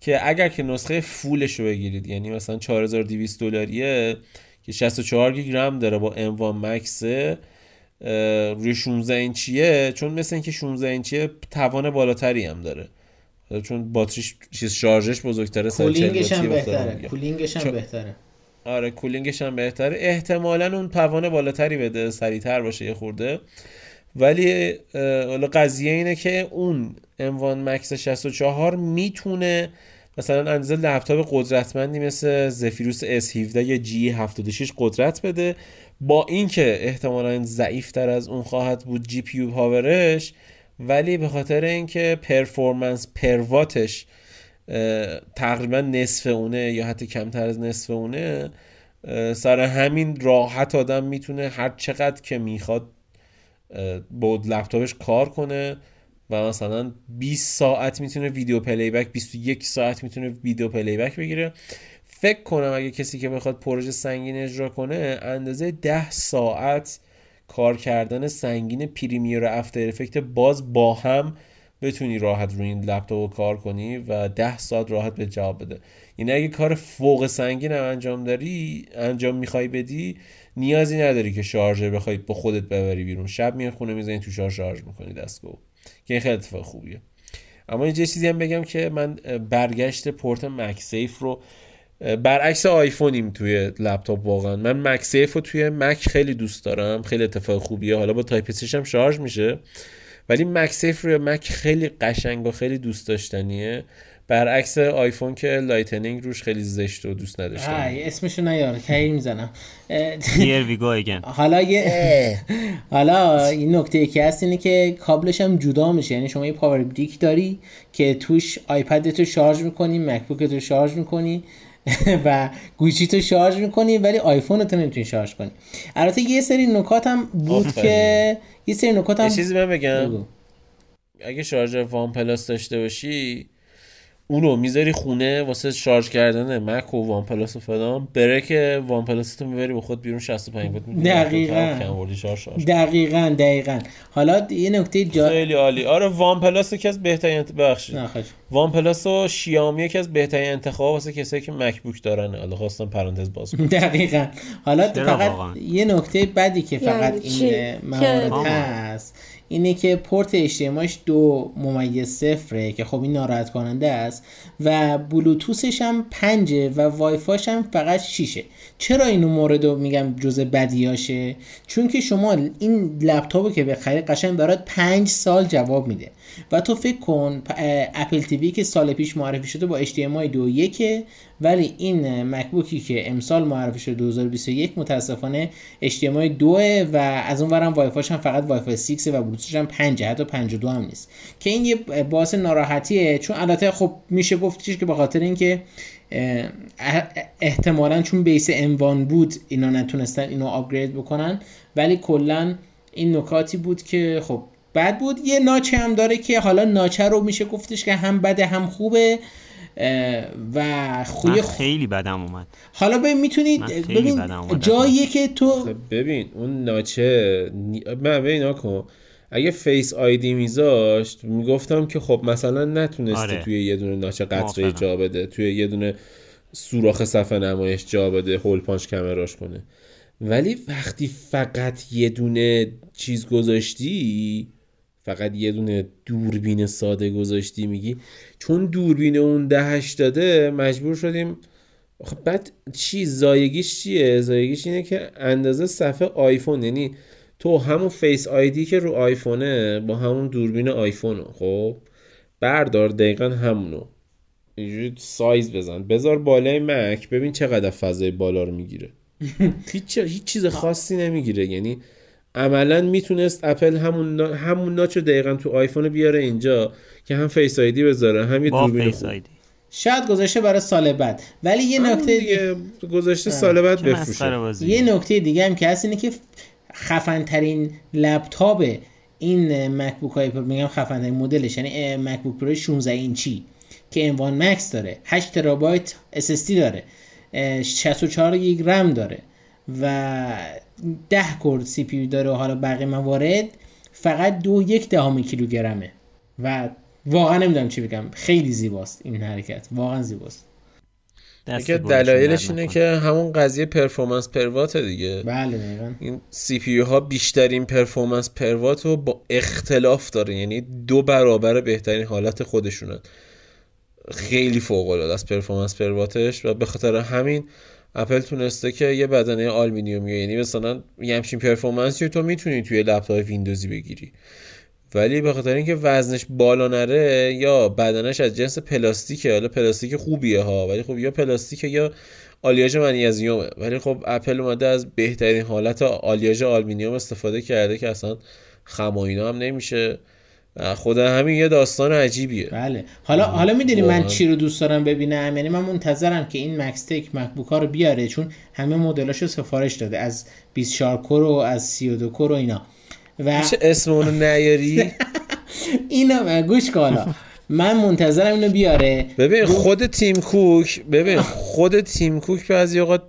Speaker 2: که اگر که نسخه full ش رو بگیرید یعنی مثلا 4200 دلاریه که 64 گیگ رم داره با M1 Max روی 16 اینچیه چون مثل اینکه 16 اینچیه توان بالاتری هم داره. چون باتریش چیز شارژش بزرگتره
Speaker 3: cooling ش هم بهتره cooling ش هم بهتره.
Speaker 2: آره cooling ش هم بهتره. احتمالا اون توان بالاتری بده سریعتر باشه یه خورده. ولی حالا قضیه اینه که اون M1 Max 64 می‌تونه مثلا اندازه لپتاپ قدرتمندی مثل Zephyrus S17 یا G76 قدرت بده. با اینکه احتمالا ضعیفتر از اون خواهد بود GPU power ش ولی به خاطر اینکه performance per watt ش تقریبا نصف اونه یا حتی کمتر از نصف اونه سر همین راحت آدم می‌تونه هر چقدر که می‌خواد با لپتاپش کار کنه و مثلا 20 ساعت می‌تونه ویدیو playback 21 ساعت می‌تونه ویدیو playback بگیره. فکر کنم اگه کسی که بخواد پروژه سنگین اجرا کنه اندازه 10 ساعت کار کردن سنگین Premiere و After Effects باز با هم بتونی راحت روی این لپتاپ کار کنی و 10 ساعت راحت به جواب بده. یعنی اگه کار فوق سنگین هم انجام داری انجام می‌خوای بدی نیازی نداری که شارژر بخوای با خودت ببری بیرون. شب میای خونه می‌زنی تو شارژ شارژ می‌کنی دستگاه که این خیلی اتفاق خوبیه. اما اینجا چیزی هم بگم که من برگشت port MagSafe رو برعکس آیفونیم توی لپتاپ واقعا. من MagSafe رو توی Mac خیلی دوست دارم خیلی اتفاق خوبیه. حالا با Type-C هم شارژ میشه. ولی MagSafe روی Mac خیلی قشنگ و خیلی دوست داشتنیه. برعکس آیفون که Lightning روش خیلی زشت و دوست نداشتم.
Speaker 3: اسمشو نیار کی می‌زنم.
Speaker 1: Here we go again.
Speaker 3: حالا یه حالا این نکته یکی هست اینه که کابلش هم جدا میشه. یعنی شما یه power brick داری که توش iPad تو شارژ می‌کنی MacBook تو شارژ می‌کنی. و گوشی تو شارژ می‌کنی ولی آیفون تو نمی‌تونی شارژ کنی. البته یه سری نکات هم بود که یه سری نکات هم
Speaker 2: چیزی من بگم. اگه شارژر OnePlus داشته باشی اونو می‌ذاری خونه واسه شارژ کردن Mac و OnePlus و فلان. بره OnePlus تو می‌بری با خود بیرون 65 وات
Speaker 3: دقیقاً. دقیقاً دقیقاً. حالا یه نکته جا
Speaker 2: خیلی عالی. آره OnePlus یکی از بهترین بخش OnePlus و شیائومی یکی از بهترین انتخاب واسه کسایی که MacBook دارن. حالا خواستم پرانتز باز
Speaker 3: دقیقاً. حالا فقط یه نکته بدی که فقط یعنی این موارد هست. اینه که پورت HDMIش دو ممیز صفره که خب این ناراحت کننده است و بلوتوسش هم پنجه و وایفاش هم فقط شیشه. چرا اینو مورد میگم جز بدیاشه چون که شما این لپتاپو که بخری قشنگ برات پنج سال جواب میده. و تو فکر کن اپل تیوی که سال پیش معرفی شده با HDMI دو یکه ولی این مکبوکی که امسال معرفی شده 2021 متاسفانه HDMI 2 و از اون ورم وای هم فقط وای فای 6 و بلوتوثش هم 5 حتی 52 هم نیست. که این یه باعث ناراحتیه چون البته خب میشه گفتش که به خاطر اینکه احتمالا چون بیس اموان بود اینا نتونستن اینو آپگرید بکنن ولی کلا این نکاتی بود که خب بد بود یه ناچه هم داره که حالا ناچه رو میشه گفتش که هم بده هم خوبه و خوی
Speaker 1: خیلی بدم اومد.
Speaker 3: حالا ببین می‌تونید ببین جایی که تو
Speaker 2: خب ببین اون ناچه من ببین کن. اگه فیس آیدی میذاشت می‌گفتم که خب مثلا نتونستی آره. توی یه دونه ناچه قطره جا بده توی یه دونه سوراخ صفحه نمایش جا بده هول پانچ کمراش کنه. ولی وقتی فقط یه دونه چیز گذاشتی فقط یه دونه دوربین ساده گذاشتی میگی؟ چون دوربین اون دهش داده مجبور شدیم. خب بعد چی؟ ضایعگیش چیه؟ ضایعگیش اینه که اندازه صفحه آیفون یعنی تو همون Face ID که رو آیفونه با همون دوربین آیفون خب؟ بردار دقیقا همونو. اینجوری سایز بزن. بذار بالای مک ببین چقدر فضای بالا رو می‌گیره. هیچ هیچ چیز خاصی نمی‌گیره. یعنی عملا می‌تونست اپل همون همون notch و دقیقا تو آیفون بیاره اینجا که هم Face ID بذاره هم یه دوربین
Speaker 3: شاید گذاشته برای سال بعد. ولی یه نکته
Speaker 2: دیگه گذاشته سال بعد بفروشه.
Speaker 3: یه نکته دیگه هم که هست اینه که خفن ترین لپتاپ این مکبوک های میگم خفن ترین مدلش یعنی مکبوک پرو 16 اینچی که M1 Max داره 8 ترابایت SSD داره 64 گیگ رم داره. و 10 core CPU داره و حالا بقیه موارد فقط دو یک دهم کیلوگرمه. و واقعا نمی‌دونم چی بگم. خیلی زیباست این حرکت. واقعا زیباست.
Speaker 2: یکی دلایلش اینه که همون قضیه performance per watt دیگه.
Speaker 3: بله دقیقا.
Speaker 2: این CPU ها بیشترین performance per watt رو با اختلاف داره. یعنی دو برابر بهترین حالت خودشونن. خیلی فوق العاده است performance per watt ش و به خاطر همین اپل تونسته که یه بدنه آلومینیومی یعنی مثلا یه همچین performance ی تو می‌تونی توی لپتاپ ویندوزی بگیری. ولی به خاطر اینکه وزنش بالا نره یا بدنش از جنس پلاستیکه. حالا پلاستیک خوبیه ها ولی خب یا پلاستیکه یا آلیاژ منیزیومه. ولی خب اپل اومده از بهترین حالت آلیاژ آلومینیوم استفاده کرده که اصلا خم هم نمیشه. خود همین یه داستان عجیبیه.
Speaker 3: بله. حالا حالا می‌دونی من چی رو دوست دارم ببینم؟ یعنی من منتظرم که این مکس تک مکبوک ها رو بیاره چون همه مدلاشو سفارش داده از 24 کور و از 32 کور و اینا.
Speaker 2: و میشه اسم اونو نیاری؟
Speaker 3: اینا گوش کن من منتظرم اینو بیاره.
Speaker 2: ببین خود تیم کوک ببین خود تیم کوک بعضی اوقات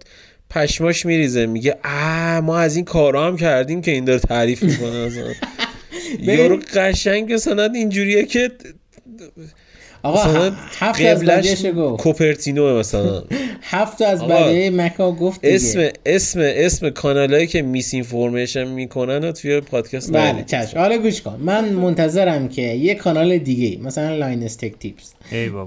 Speaker 2: پشماش میریزه میگه آ ما از این کارا هم کردیم که این داره تعریف می‌کنه یارو قشنگ سند اینجوریه که
Speaker 3: آقا هفت از گفت.
Speaker 2: کوپرتینو مثلا.
Speaker 3: هفت از بدیه مکا گفت دیگه.
Speaker 2: اسم اسم اسم کانالایی که misinformation می‌کنن توی پادکست
Speaker 3: بله چشم. حالا گوش کن. من منتظرم که یه کانال دیگه مثلا Linus Tech Tips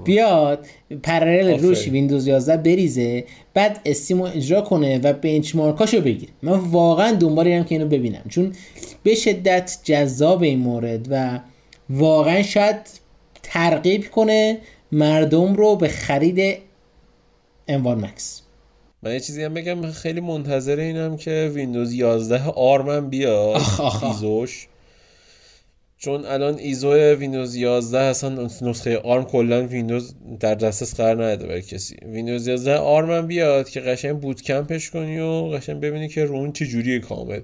Speaker 3: بیاد Parallels روش ویندوز 11 بریزه بعد Steam و اجرا کنه و benchmark اشو بگیره. من واقعا دنبال که اینو ببینم. چون به شدت جذاب این مورد و واقعا شاید ترغیب کنه مردم رو به خرید انوان مکس
Speaker 2: من یه چیزی هم بگم خیلی منتظر اینم که ویندوز 11 آرمن بیاد ایزوش. چون الان ایزو ویندوز 11 اصلا نسخه آرم کلا ویندوز در دسترس قرار نداده برای کسی. ویندوز 11 آرم بیاد که قشنگ بوت کمپش کنی و قشنگ ببینی که رون چه جوریه کامل.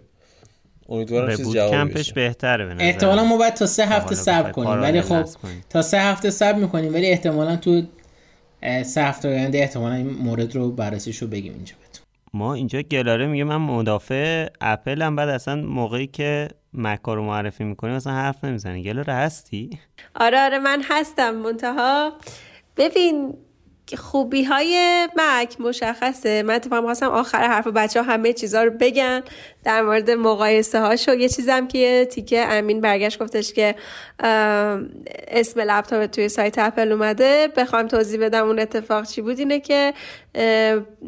Speaker 2: امیدوارم چیز جواب
Speaker 1: کمپش بهتره به
Speaker 3: احتمالا ما باید تا سه هفته صبر کنیم ولی خب تا سه هفته صبر می‌کنیم ولی احتمالا تو سه هفته آینده احتمالا این مورد رو بررسیش رو بگیم اینجا بهتون.
Speaker 1: ما اینجا گلاره میگه من مدافع اپل هم بعد اصلا موقعی که مکا رو معرفی می‌کنیم اصلا حرف نمی‌زنی. گلاره هستی؟
Speaker 4: آره آره من هستم منتها. ببین خوبی های مک مشخصه. من اتفاقا خواستم آخر حرف بچه ها همه چیزها رو بگن در مورد مقایسه هاشو یه چیزم که تیکه امین برگشت گفتش که اسم لپتاپ توی سایت اپل اومده. بخوام توضیح بدم اون اتفاق چی بود. اینه که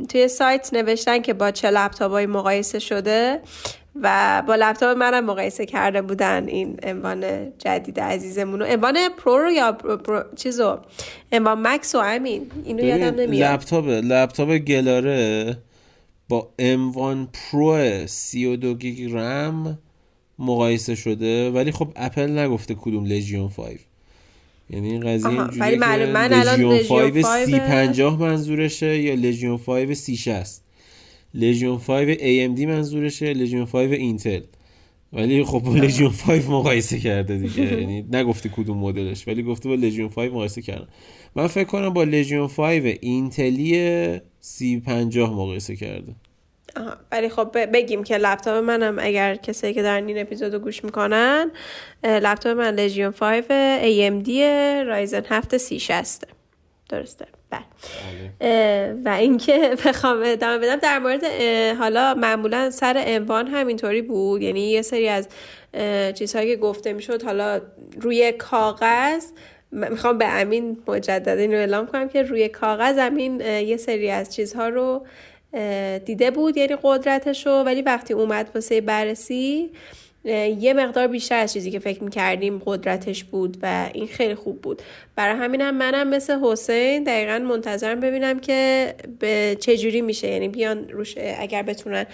Speaker 4: توی سایت نوشتن که با چه لپتاپایی مقایسه شده. و با لپتاپ منم مقایسه کرده بودن این M1 جدید عزیزمون M1 Pro رو یا پرو چیزو؟ M1 Max و امین. اینو یادم نمیاد.
Speaker 2: لپتاپ لپتاپ گلاره با M1 Pro 32 گیگ رم مقایسه شده ولی خب اپل نگفته کدوم لژیون 5 یعنی این قضیه اینجوریه که من لژیون 5 سی 50 منظورشه یا لژیون 5 سی 60 لژیون 5 AMD منظورشه لژیون 5 اینتل ولی خب با لژیون 5 مقایسه کرده دیگه. یعنی نگفته کدوم مدلش ولی گفته با لژیون 5 مقایسه کردن من فکر کنم با لژیون 5 اینتلی 3050 مقایسه کرده.
Speaker 4: آها ولی خب بگیم که لپتاپ منم اگر کسایی که در این اپیزودو گوش می‌کنن لپتاپ من لژیون 5 AMD رایزن 7 3060 درسته. بله. و اینکه بخوام ادامه بدم در مورد حالا معمولا سر عنوان همینطوری بود. یعنی یه سری از چیزهایی که گفته می‌شد حالا روی کاغذ می‌خوام به امین مجدد این رو اعلام کنم که روی کاغذ امین یه سری از چیزها رو دیده بود یعنی قدرتش رو. ولی وقتی اومد واسه بررسی یه مقدار بیشتر از چیزی که فکر می‌کردیم قدرتش بود و این خیلی خوب بود. برای همینم هم منم مثل حسین دقیقا منتظرم ببینم که به چجوری میشه. یعنی بیان روش اگر بتونن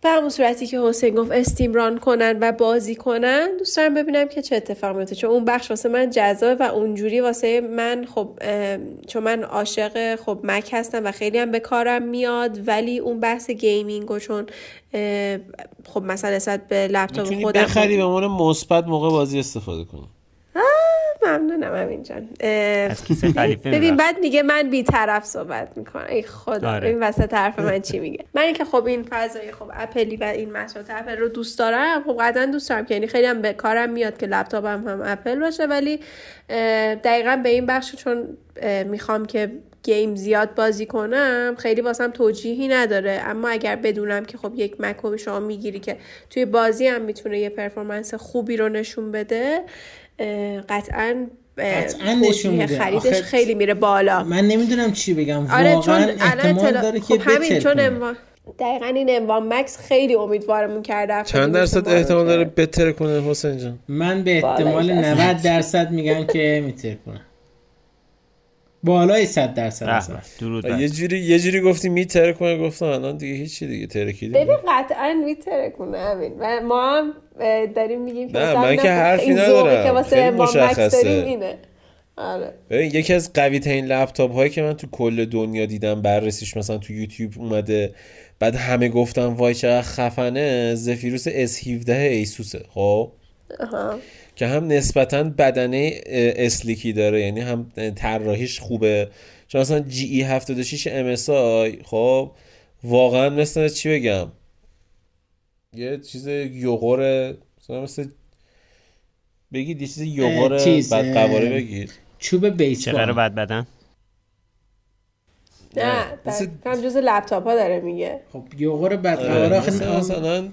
Speaker 4: به همون صورتی که حسین گفت استیم ران کنن و بازی کنن دوست دارم ببینم که چه اتفاق میفته. چون اون بخش واسه من جذابه و اونجوری واسه من خب چون من عاشق خب مک هستم و خیلی هم به کارم میاد ولی اون بحث gaming و چون خب مثلا نسبت به لپتاپ خودم
Speaker 2: بخری به عنوان مثبت موقع بازی استفاده کنی.
Speaker 4: ممنونم امین جان. ببین بعد میگه من بیطرف صحبت می‌کنم. ای خدا آره. این وسط طرف من چی میگه؟ من اینکه خب این فضای خب اپلی و این محصولات اپل رو دوست دارم خب قطعا دوست دارم که یعنی خیلی هم به کارم میاد که لپتاپم هم اپل باشه ولی دقیقا به این بخش چون می‌خوام که گیم زیاد بازی کنم خیلی واسم توجیهی نداره. اما اگر بدونم که خب یک مک شما می‌گیری که توی بازی هم می‌تونه یه پرفورمنس خوبی رو نشون بده قطعا
Speaker 3: قطعا نشون
Speaker 4: خریدش خیلی میره بالا.
Speaker 3: من نمی‌دونم چی بگم. آره واقعا احتمال داره که خب همین چون
Speaker 4: اموان دقیقا این اموان مکس خیلی امیدوارمون کرده
Speaker 2: چند درصد احتمال داره بتر کنه حسین جان؟
Speaker 3: من به احتمال 90 درصد. میگم که میتر کنه بالای 100 درصد
Speaker 2: یه جوری یه جوری گفتی میتره کنه گفتم الان دیگه هیچی دیگه ترکیدی
Speaker 4: ببین قطعا میتره کنه همین و ما هم داریم میگیم
Speaker 2: که نه من که حرفی ندارم. که واسه مشخصه.
Speaker 4: اینه.
Speaker 2: آره. یکی از قوی ترین لپتاپ هایی که من تو کل دنیا دیدم بررسیش مثلا تو یوتیوب اومده بعد همه گفتم وای چقدر خفنه زفیروس S17 ایسوسه خب؟ که هم نسبتا بدنه sleek ی داره. یعنی هم طراحیش خوبه. چون مثلا GE 76 MSI خب واقعا مثل چی بگم؟ یه چیز یوغور مثلا مثل بگید یه چیز یوغور بد قواره بگید
Speaker 3: چوب بیسبال.
Speaker 1: چقدر بد بدن؟
Speaker 4: نه کم جز لپتاپ ها داره میگه.
Speaker 3: خب یوغور بد قواره
Speaker 2: مثلا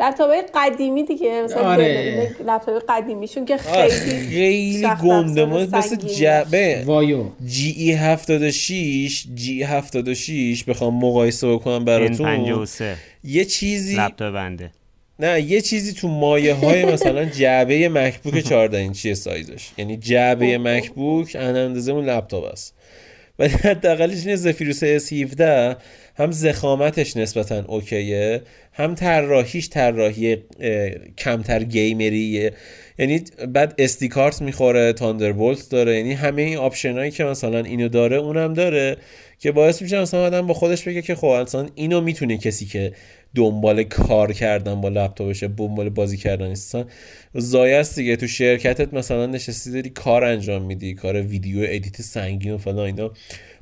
Speaker 4: لپتاپ قدیمی دیگه مثلا آره. لپتاپ قدیمیشون که خیلی
Speaker 2: خیلی گنده مثل جبه وایو. جی ای 76 جی 76 بخوام مقایسه بکنم براتون. یه چیزی
Speaker 1: لپتاپ بنده.
Speaker 2: نه یه چیزی تو مایه های مثلا جعبه مکبوک 14 اینچی سایزش. یعنی جعبه مکبوک اندازه اون لپتاپ است. ولی حداقلش اینه زفیروس S17 هم ضخامتش نسبتا okay ه هم طراحیش طراحی کمتر gamer یه. یعنی بعد SD card می‌خوره Thunderbolt داره. یعنی همه این option ایی که مثلا اینو داره اونم داره که باعث میشه مثلا آدم با خودش بگه که خب اصلا اینو می‌تونه کسی که دنبال کار کردن با لپتاپشه دنبال بازی کردن نیست. ضایع است دیگه. تو شرکتت مثلا نشستی داری کار انجام میدی کار video edit سنگین و فلان اینا.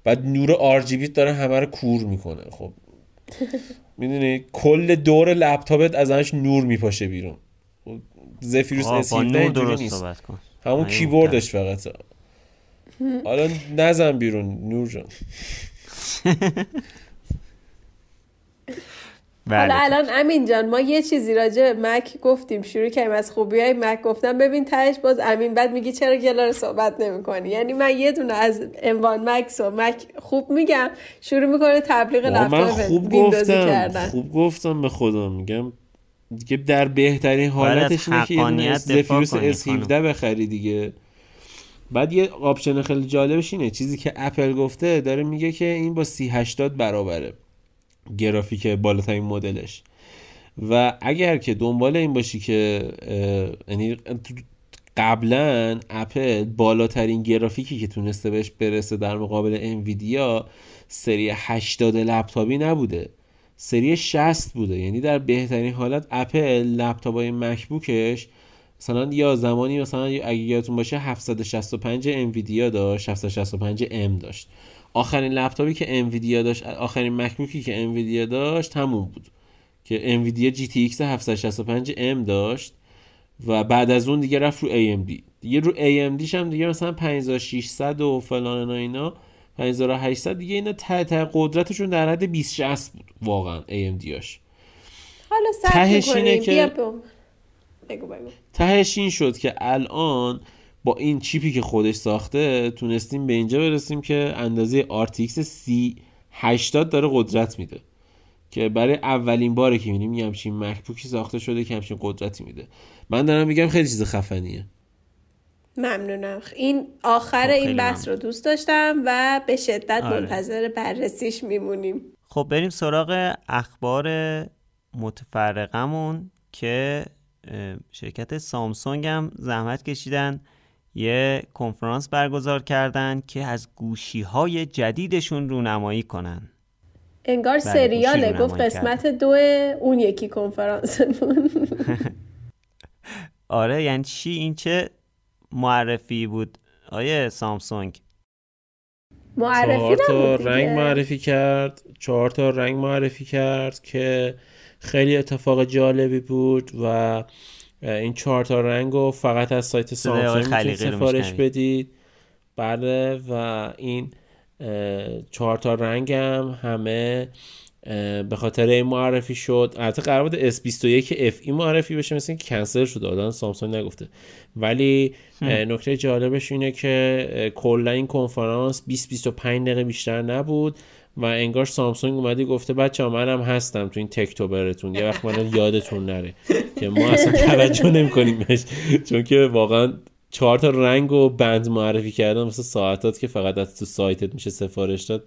Speaker 2: بعد نور جی داره همه رو کور می‌کنه. خب. می‌دونی؟ کل دور لپتاپت ازش نور میپاشه بیرون.
Speaker 1: Zephyrus S 17 اینجوری نیست.
Speaker 2: همون کیبوردش فقط. حالا نزن بیرون نور جان.
Speaker 4: حالا الان امین جان ما یه چیزی راجع مک گفتیم شروع کردیم از خوبی های مک گفتم ببین تهش باز امین بعد میگی چرا گلار صحبت نمی‌کنی. یعنی من یه دونه از M1 Max و مک خوب میگم شروع می‌کنه تبلیغ
Speaker 2: من خوب گفتم خوب گفتم به خدا میگم. دیگه در بهترین حالتش اینه که یه Zephyrus S 17 بخری دیگه. بعد یه option خیلی جالبش اینه. چیزی که اپل گفته داره میگه که این با سی 80 برابره. گرافیک بالاترین مدلش. و اگر که دنبال این باشی که یعنی قبلا اپل بالاترین گرافیکی که تونسته بهش برسه در مقابل انویدیا سری 80 لپتاپی نبوده. سری 60 بوده. یعنی در بهترین حالت اپل لپتاپ های مکبوکش مثلا یا زمانی مثلا اگه یادتون باشه 765 انویدیا داشت 765 ام داشت. آخرین لپتاپی که انویدیا داشت آخرین مکبوکی که انویدیا داشت همون بود که انویدیا GTX 765 M داشت و بعد از اون دیگه رفت رو AMD دیگه رو AMD هم دیگه مثلا 5600 و فلان اینا 5800 دیگه اینا ته ته قدرتشون در حد 2060 بود واقعا هاش.
Speaker 4: حالا تهش اینه که
Speaker 2: تهش این شد که الان با این چیپی که خودش ساخته تونستیم به اینجا برسیم که اندازه RTX 3080 داره قدرت میده. که برای اولین باره که می‌بینیم یه همچین مکبوکی ساخته شده که همچین قدرتی میده. من دارم میگم خیلی چیز خفنیه.
Speaker 4: ممنونم. این آخر خب این بحث رو دوست داشتم و به شدت آره. منتظر بررسیش میمونیم.
Speaker 1: خب بریم سراغ اخبار متفرقمون که شرکت سامسونگ هم زحمت کشیدن. یه کنفرانس برگزار کردن که از گوشی های جدیدشون رونمایی کنن.
Speaker 4: انگار بله، سریاله گفت قسمت دو اون یکی کنفرانس
Speaker 1: آره یعنی چی؟ این چه معرفی بود؟ آیه سامسونگ.
Speaker 4: معرفی
Speaker 2: چهار تا رنگ معرفی کرد. چهار تا رنگ معرفی کرد که خیلی اتفاق جالبی بود و این چهار تا رنگ رو فقط از سایت سامسونگ می‌تونید سفارش بدید. بله و این چهار تا رنگ هم همه به خاطر این معرفی شد. البته قرار بود S21 FE معرفی بشه مثل کنسل شده. آدم سامسونگ نگفته. ولی نکته جالبش اینه که کلا این کنفرانس 20 25 دقیقه بیشتر نبود. و انگار سامسونگ اومدی گفته بچه منم هستم تو این Techtober تون. یه وقت من یادتون نره که ما اصلا توجه نمی‌کنیم بهش چون که واقعا چهار تا رنگ و بند معرفی کردن مثل ساعتات که فقط از تو سایتت میشه سفارش داد.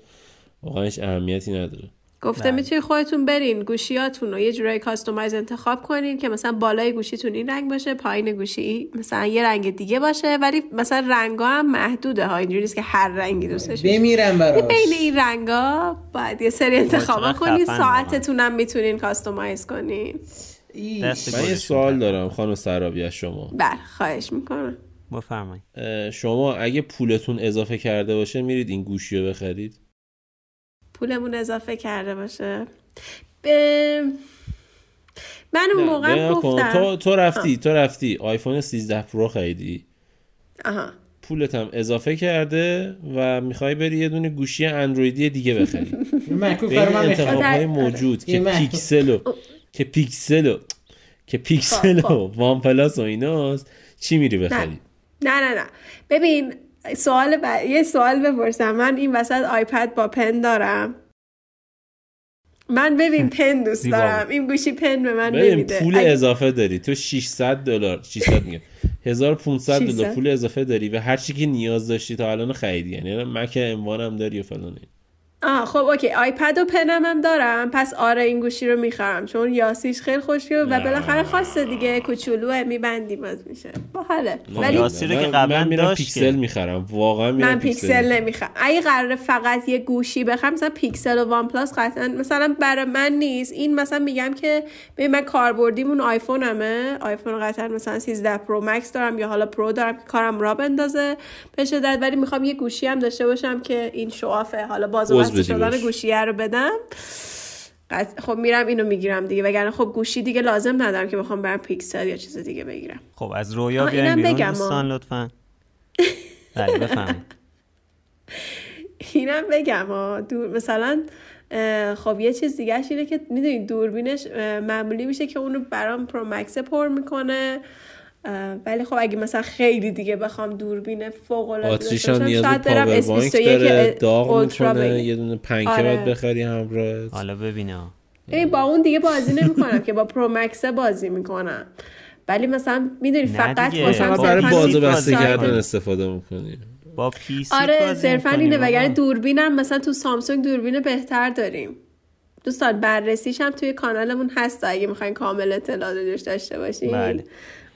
Speaker 2: واقعا هیچ اهمیتی نداره.
Speaker 4: گفته بله. می‌تونید خودتون برین گوشیاتون رو یه جورایی customize انتخاب کنین که مثلا بالای گوشیتون این رنگ باشه پایین گوشی مثلا یه رنگ دیگه باشه ولی مثلا رنگا هم محدوده ها. اینجوری که هر رنگی دوستش
Speaker 3: بمیرم براش.
Speaker 4: بین این رنگا باید یه سری انتخاب کنین. ساعتتون هم می‌تونین customize کنین.
Speaker 2: من یه سوال دارم خانم سرابی از شما.
Speaker 4: بله خواهش می‌کنم.
Speaker 1: بفرمایید.
Speaker 2: شما اگه پولتون اضافه کرده باشه میرید این گوشی رو بخرید؟
Speaker 4: پولمون اضافه کرده باشه. به... من اون موقع گفتم.
Speaker 2: تو, تو رفتی تو رفتی. آیفون 13 پرو خریدی.
Speaker 4: آها.
Speaker 2: پولت هم اضافه کرده و می‌خوای بری یه دونه گوشی اندرویدی دیگه بخری. بین انتخاب های موجود که پیکسلو که پیکسلو که پیکسل و وان پلاس و ایناست چی میری بخری؟
Speaker 4: نه نه نه. ببین سوال ب... یه سوال بپرسم. من این وسط آیپد با pen دارم. من ببین pen دوست دارم. این گوشی pen به من نمیده.
Speaker 2: پول اضافه داری. تو 600 دلار 600 میگم. 1500 دلار پول اضافه داری و هر چی که نیاز داشتی تا الان خریدی. یعنی مک هم داری و فلان
Speaker 4: آه خب okay. آیپد و pen م هم دارم. پس آره این گوشی رو می‌خرم چون یاسیش خیلی خوشگله و بالاخره خواسته دیگه. کوچولوه میبندی باز میشه. باحاله.
Speaker 1: ولی یاسی رو که قبلا من
Speaker 2: میرم پیکسل می‌خرم. واقعا میرم
Speaker 4: من پیکسل نمی‌خرم. اگه قرار فقط یه گوشی بخرم مثلا پیکسل و وان پلاس قطعا مثلا برای من نیست. این مثلا میگم که به من کاربردیمون آیفونمه. آیفون قطعا مثلا 13 Pro Max دارم یا حالا Pro دارم که کارم را بندازه. به شدت. ولی می‌خوام یه گوشی هم داشته باشم که این show off ه. حالا باز شدن گوشیه رو بدم. خب میرم اینو می‌گیرم دیگه. وگرنه خب گوشی دیگه لازم ندارم که بخوام برم پیکسل یا چیز دیگه بگیرم.
Speaker 1: خب از رویا بیایم بیرون. دوستان لطفا. بله
Speaker 4: اینم بگم دور مثلا خب یه چیز دیگه اینه که می‌دونید دوربینش معمولی میشه که اونو برام Pro Max پر می‌کنه. ولی خب اگه مثلا خیلی دیگه بخوام دوربین فوق العاده
Speaker 2: داشته باشم شاید برم S 21 داغ می‌کنه یه دونه پنکه آره. بخری همراه.
Speaker 1: حالا ببینم.
Speaker 4: ای با اون دیگه بازی نمی‌کنم که با Pro Max بازی می‌کنم. ولی مثلا می‌دونی فقط مثلا
Speaker 2: برای بازو بسته کردن استفاده می‌کنی.
Speaker 1: با پی
Speaker 4: آره صرفا اینه وگرنه دوربینم مثلا تو سامسونگ دوربین بهتر داریم. دوستان بررسیش هم توی کانالمون هست اگه می‌خواین کامل اطلاعات داشته باشین.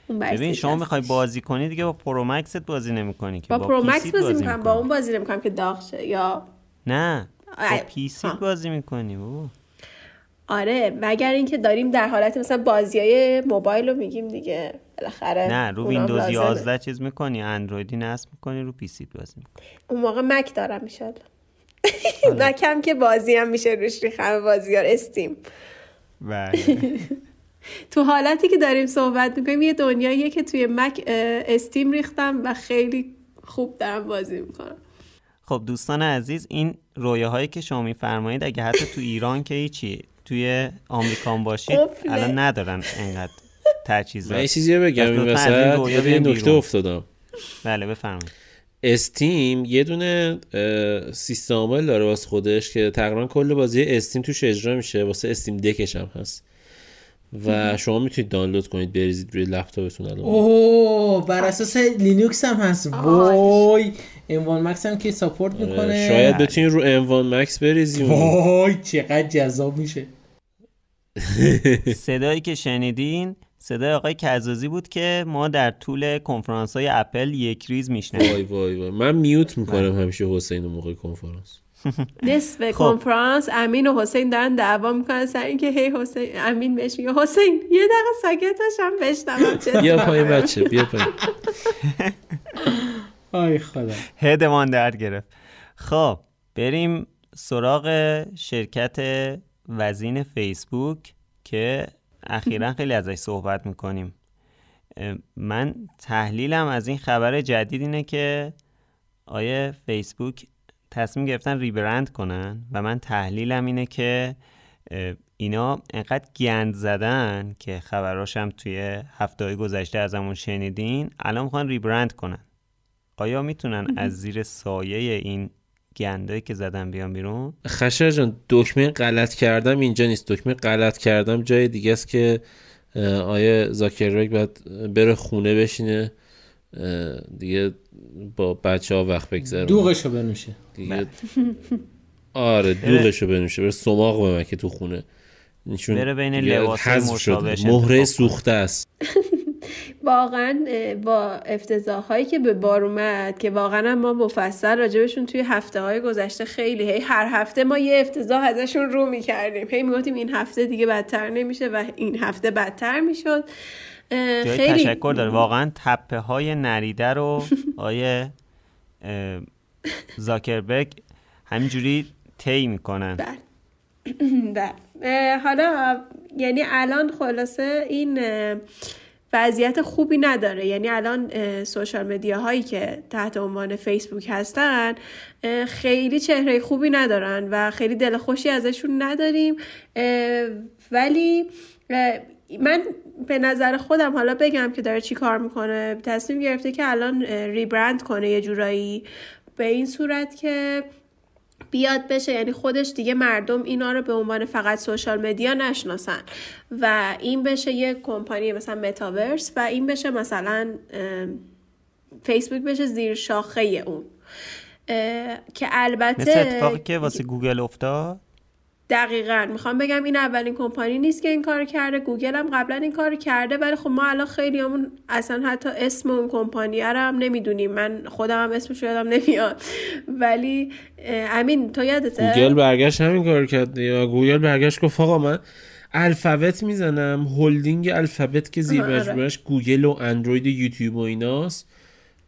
Speaker 1: ببین شما می‌خوای بازی کنی دیگه با Pro Max ت بازی نمی‌کنی که.
Speaker 4: با, با Pro Max بازی می‌کنم با اون بازی نمی‌کنم که داغ شه یا؟
Speaker 1: نه با PC بازی می‌کنی بابا.
Speaker 4: آره مگر اینکه داریم در حالت مثلا بازی های موبایل رو میگیم دیگه. بالاخره
Speaker 1: نه رو ویندوز 11 چیز می‌کنی اندرویدی نصب می‌کنی رو PC بازی می‌کنی.
Speaker 4: اون موقع مک دارم می‌شد نه کم که بازی هم میشه روش ریخم بازی استیم.
Speaker 1: بله.
Speaker 4: تو حالتی که داریم صحبت می‌کنیم یه دنیاییه که توی مک استیم ریختم و خیلی خوب دارم بازی می‌کنم.
Speaker 1: خب دوستان عزیز این رویاهایی که شما میفرمایید اگه حتی تو ایران که هیچی توی آمریکان باشید الان ندارن انقدر تجهیزات.
Speaker 2: من یه چیزی بگم این وسط. یه نکته افتادم.
Speaker 1: بله بفرمایید.
Speaker 2: استیم یه دونه سیستم عامل داره واسه خودش که تقریبا کل بازی Steam توش اجرا میشه واسه Steam Deck ش هم هست. و شما می‌تونید دانلود کنید بریزید روی لپتاپتون الان.
Speaker 3: اوه بر اساس لینوکس هم هست. وای M Max هم که support می‌کنه.
Speaker 2: شاید بتونید رو M Max بریزید
Speaker 3: وای چقدر جذاب میشه.
Speaker 1: صدایی که شنیدین صدای آقای کزازی بود که ما در طول کنفرانس های اپل یک ریز میشنیم
Speaker 2: وای وای وای. من میوت می‌کنم همیشه حسین موقع کنفرانس.
Speaker 4: نصف خب. کنفرانس امین و حسین دارن دعوا می‌کنن. سر اینکه هی حسین امین بهش میگه حسین یه دقیقه ساکتش هم بشنوم
Speaker 2: بیا پایین بچه بیا پایین.
Speaker 3: آی خدا.
Speaker 1: هدمان درد گرفت. خب بریم سراغ شرکت وزین فیسبوک که اخیرا خیلی ازش صحبت می‌کنیم. من تحلیلم از این خبر جدید اینه که آیا فیسبوک تصمیم گرفتن ریبرند کنن و من تحلیلم اینه که اینا انقدر گند زدن که خبراشم توی هفته های گذشته ازمون شنیدین الان می‌خوان ریبرند کنن. آیا می‌تونن از زیر سایه این گندایی که زدن بیان بیرون؟
Speaker 2: خشر جان دکمه غلط کردم اینجا نیست. دکمه غلط کردم جای دیگه است که آیا زاکربرگ باید بره خونه بشینه. دیگه با بچه ها وقت بگذره
Speaker 3: دوغشو بنوشه.
Speaker 2: دیگه. آره دوغشو بنوشه. بره سماق به که تو خونه.
Speaker 1: بره بین لباس مشابهش
Speaker 2: مهره سوخته است.
Speaker 4: واقعا با افتضاح هایی که به بار اومد که واقعا ما مفصل راجبشون توی هفته های گذشته خیلی هی هر هفته ما یه افتضاح ازشون رو می‌کردیم. هی می‌گفتیم این هفته دیگه بدتر نمیشه و این هفته بدتر می‌شد.
Speaker 1: خیلی تشکر داره. واقعا تپه های نریده رو آیه زاکربرگ همینجوری طی می‌کنن.
Speaker 4: بله. بله. حالا یعنی الان خلاصه این وضعیت خوبی نداره. یعنی الان سوشال مدیا هایی که تحت عنوان فیسبوک هستن خیلی چهره خوبی ندارن و خیلی دل خوشی ازشون نداریم. ولی من به نظر خودم حالا بگم که داره چی کار می‌کنه. تصمیم گرفته که الان ریبرند کنه یه جورایی. به این صورت که بیاد بشه یعنی خودش دیگه مردم اینا رو به عنوان فقط سوشال مدیا نشناسن. و این بشه یه کمپانی مثلا متاورس و این بشه مثلا فیسبوک بشه زیر شاخه اون. که البته
Speaker 1: مثل اتفاقی که واسه گوگل افتاد؟
Speaker 4: دقیقا. می‌خوام بگم این اولین کمپانی نیست که این کار کرده. گوگل هم قبلا این کار کرده ولی خب ما الان خیلی همون اصلا حتی اسم اون کمپانی رو هم نمی‌دونیم. من خودم هم اسمش یادم نمیاد. ولی امین تو یادته؟
Speaker 2: گوگل برگشت همین کار کرد. یا گوگل برگشت گفت آقا من Alphabet می‌زنم. هلدینگ Alphabet که زیر آره. مجموعش گوگل و اندروید و یوتیوب و ایناست.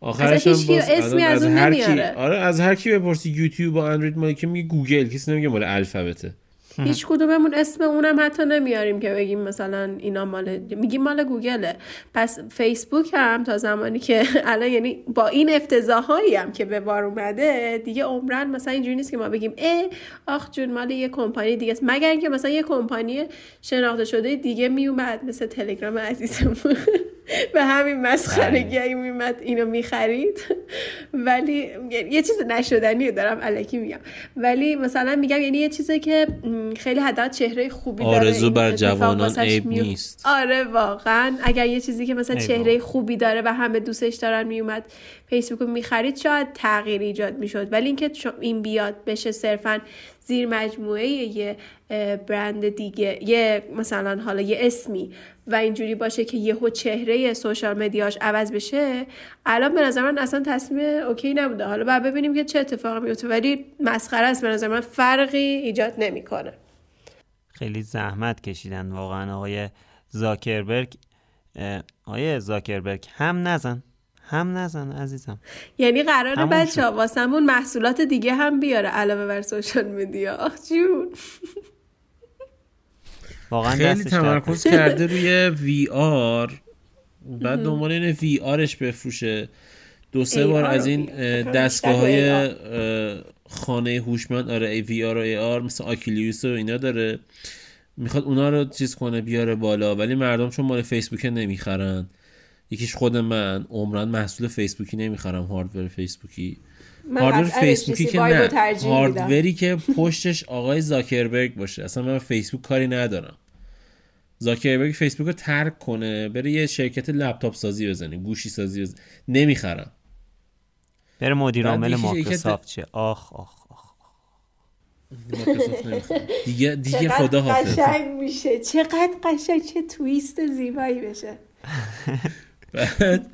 Speaker 4: آخرش هم باز اسمی از, اون
Speaker 2: هر
Speaker 4: کی
Speaker 2: آره از هر کی بپرسی یوتیوب و اندروید مال که میگه گوگل. کسی نمیگه مال الفابته.
Speaker 4: هیچ کدوممون اسم اونم حتی نمیاریم که بگیم مثلا اینا مال میگیم مال گوگله. پس فیسبوک هم تا زمانی که الان یعنی با این افتضاحایی هم که به بار اومده دیگه عمرن مثلا اینجوری نیست که ما بگیم اه آخ جون مال یه کمپانی دیگه است. مگر اینکه مثلا یه کمپانی شناخته شده دیگه میومد مثل تلگرام عزیزمون. به همین مسخرگی
Speaker 1: بله.
Speaker 4: میومد اینو می‌خرید ولی یه چیز نشدنی دارم علکی میگم ولی مثلا میگم یعنی یه چیزی که خیلی حداقل چهره خوبی داره
Speaker 2: آرزو بر جوانان عیب نیست.
Speaker 4: آره واقعا اگر یه چیزی که مثلا چهره. خوبی داره و همه دوستش دارن میومد فیسبوک می‌خرید شاید تغییر ایجاد می‌شد ولی اینکه این بیاد بشه صرفا زیر مجموعه یه برند دیگه یه مثلا حالا یه اسمی و اینجوری باشه که یهو چهره سوشال مدیاش عوض بشه الان به نظر من اصلا تصمیم اوکی نبوده. حالا بعد ببینیم که چه اتفاقی میفته ولی مسخره است. به نظر من فرقی ایجاد نمی‌کنه.
Speaker 1: خیلی زحمت کشیدن واقعا آقای زاکربرگ. آقای زاکربرگ هم نزن هم نزن عزیزم.
Speaker 4: یعنی قراره
Speaker 1: تموم
Speaker 4: بچه ها واسمون محصولات دیگه هم بیاره علاوه بر سوشال مدیا. آخ جون.
Speaker 1: واقعا
Speaker 2: خیلی تمرکز کرده روی VR بعد دنبال اینه VR ش بفروشه. دو سه بار از این دستگاه های. خانه هوشمند آره ای VR و AR مثل Oculus و اینا داره. می‌خواد اونا رو چیز کنه بیاره بالا. ولی مردم چون مال فیسبوک نمی‌خرن. یکیش خود من. عمرا من محصول فیسبوکی نمی‌خرم hardware فیسبوکی.
Speaker 4: hardware
Speaker 2: فیسبوکی که نه. هاردوری که پشتش آقای زاکربرگ باشه. اصلا من فیسبوک کاری ندارم. زاکربرگ فیسبوک رو ترک کنه بره یه شرکت لپتاپ سازی بزنه گوشی سازی بزنه. نمی‌خرم.
Speaker 1: بره مدیر عامل مایکروسافت شه. آخ آخ
Speaker 2: دیگه دیگه خدا حافظ.
Speaker 4: قشنگ میشه. چقدر قشنگ چه تویست زیبایی بشه.
Speaker 2: بعد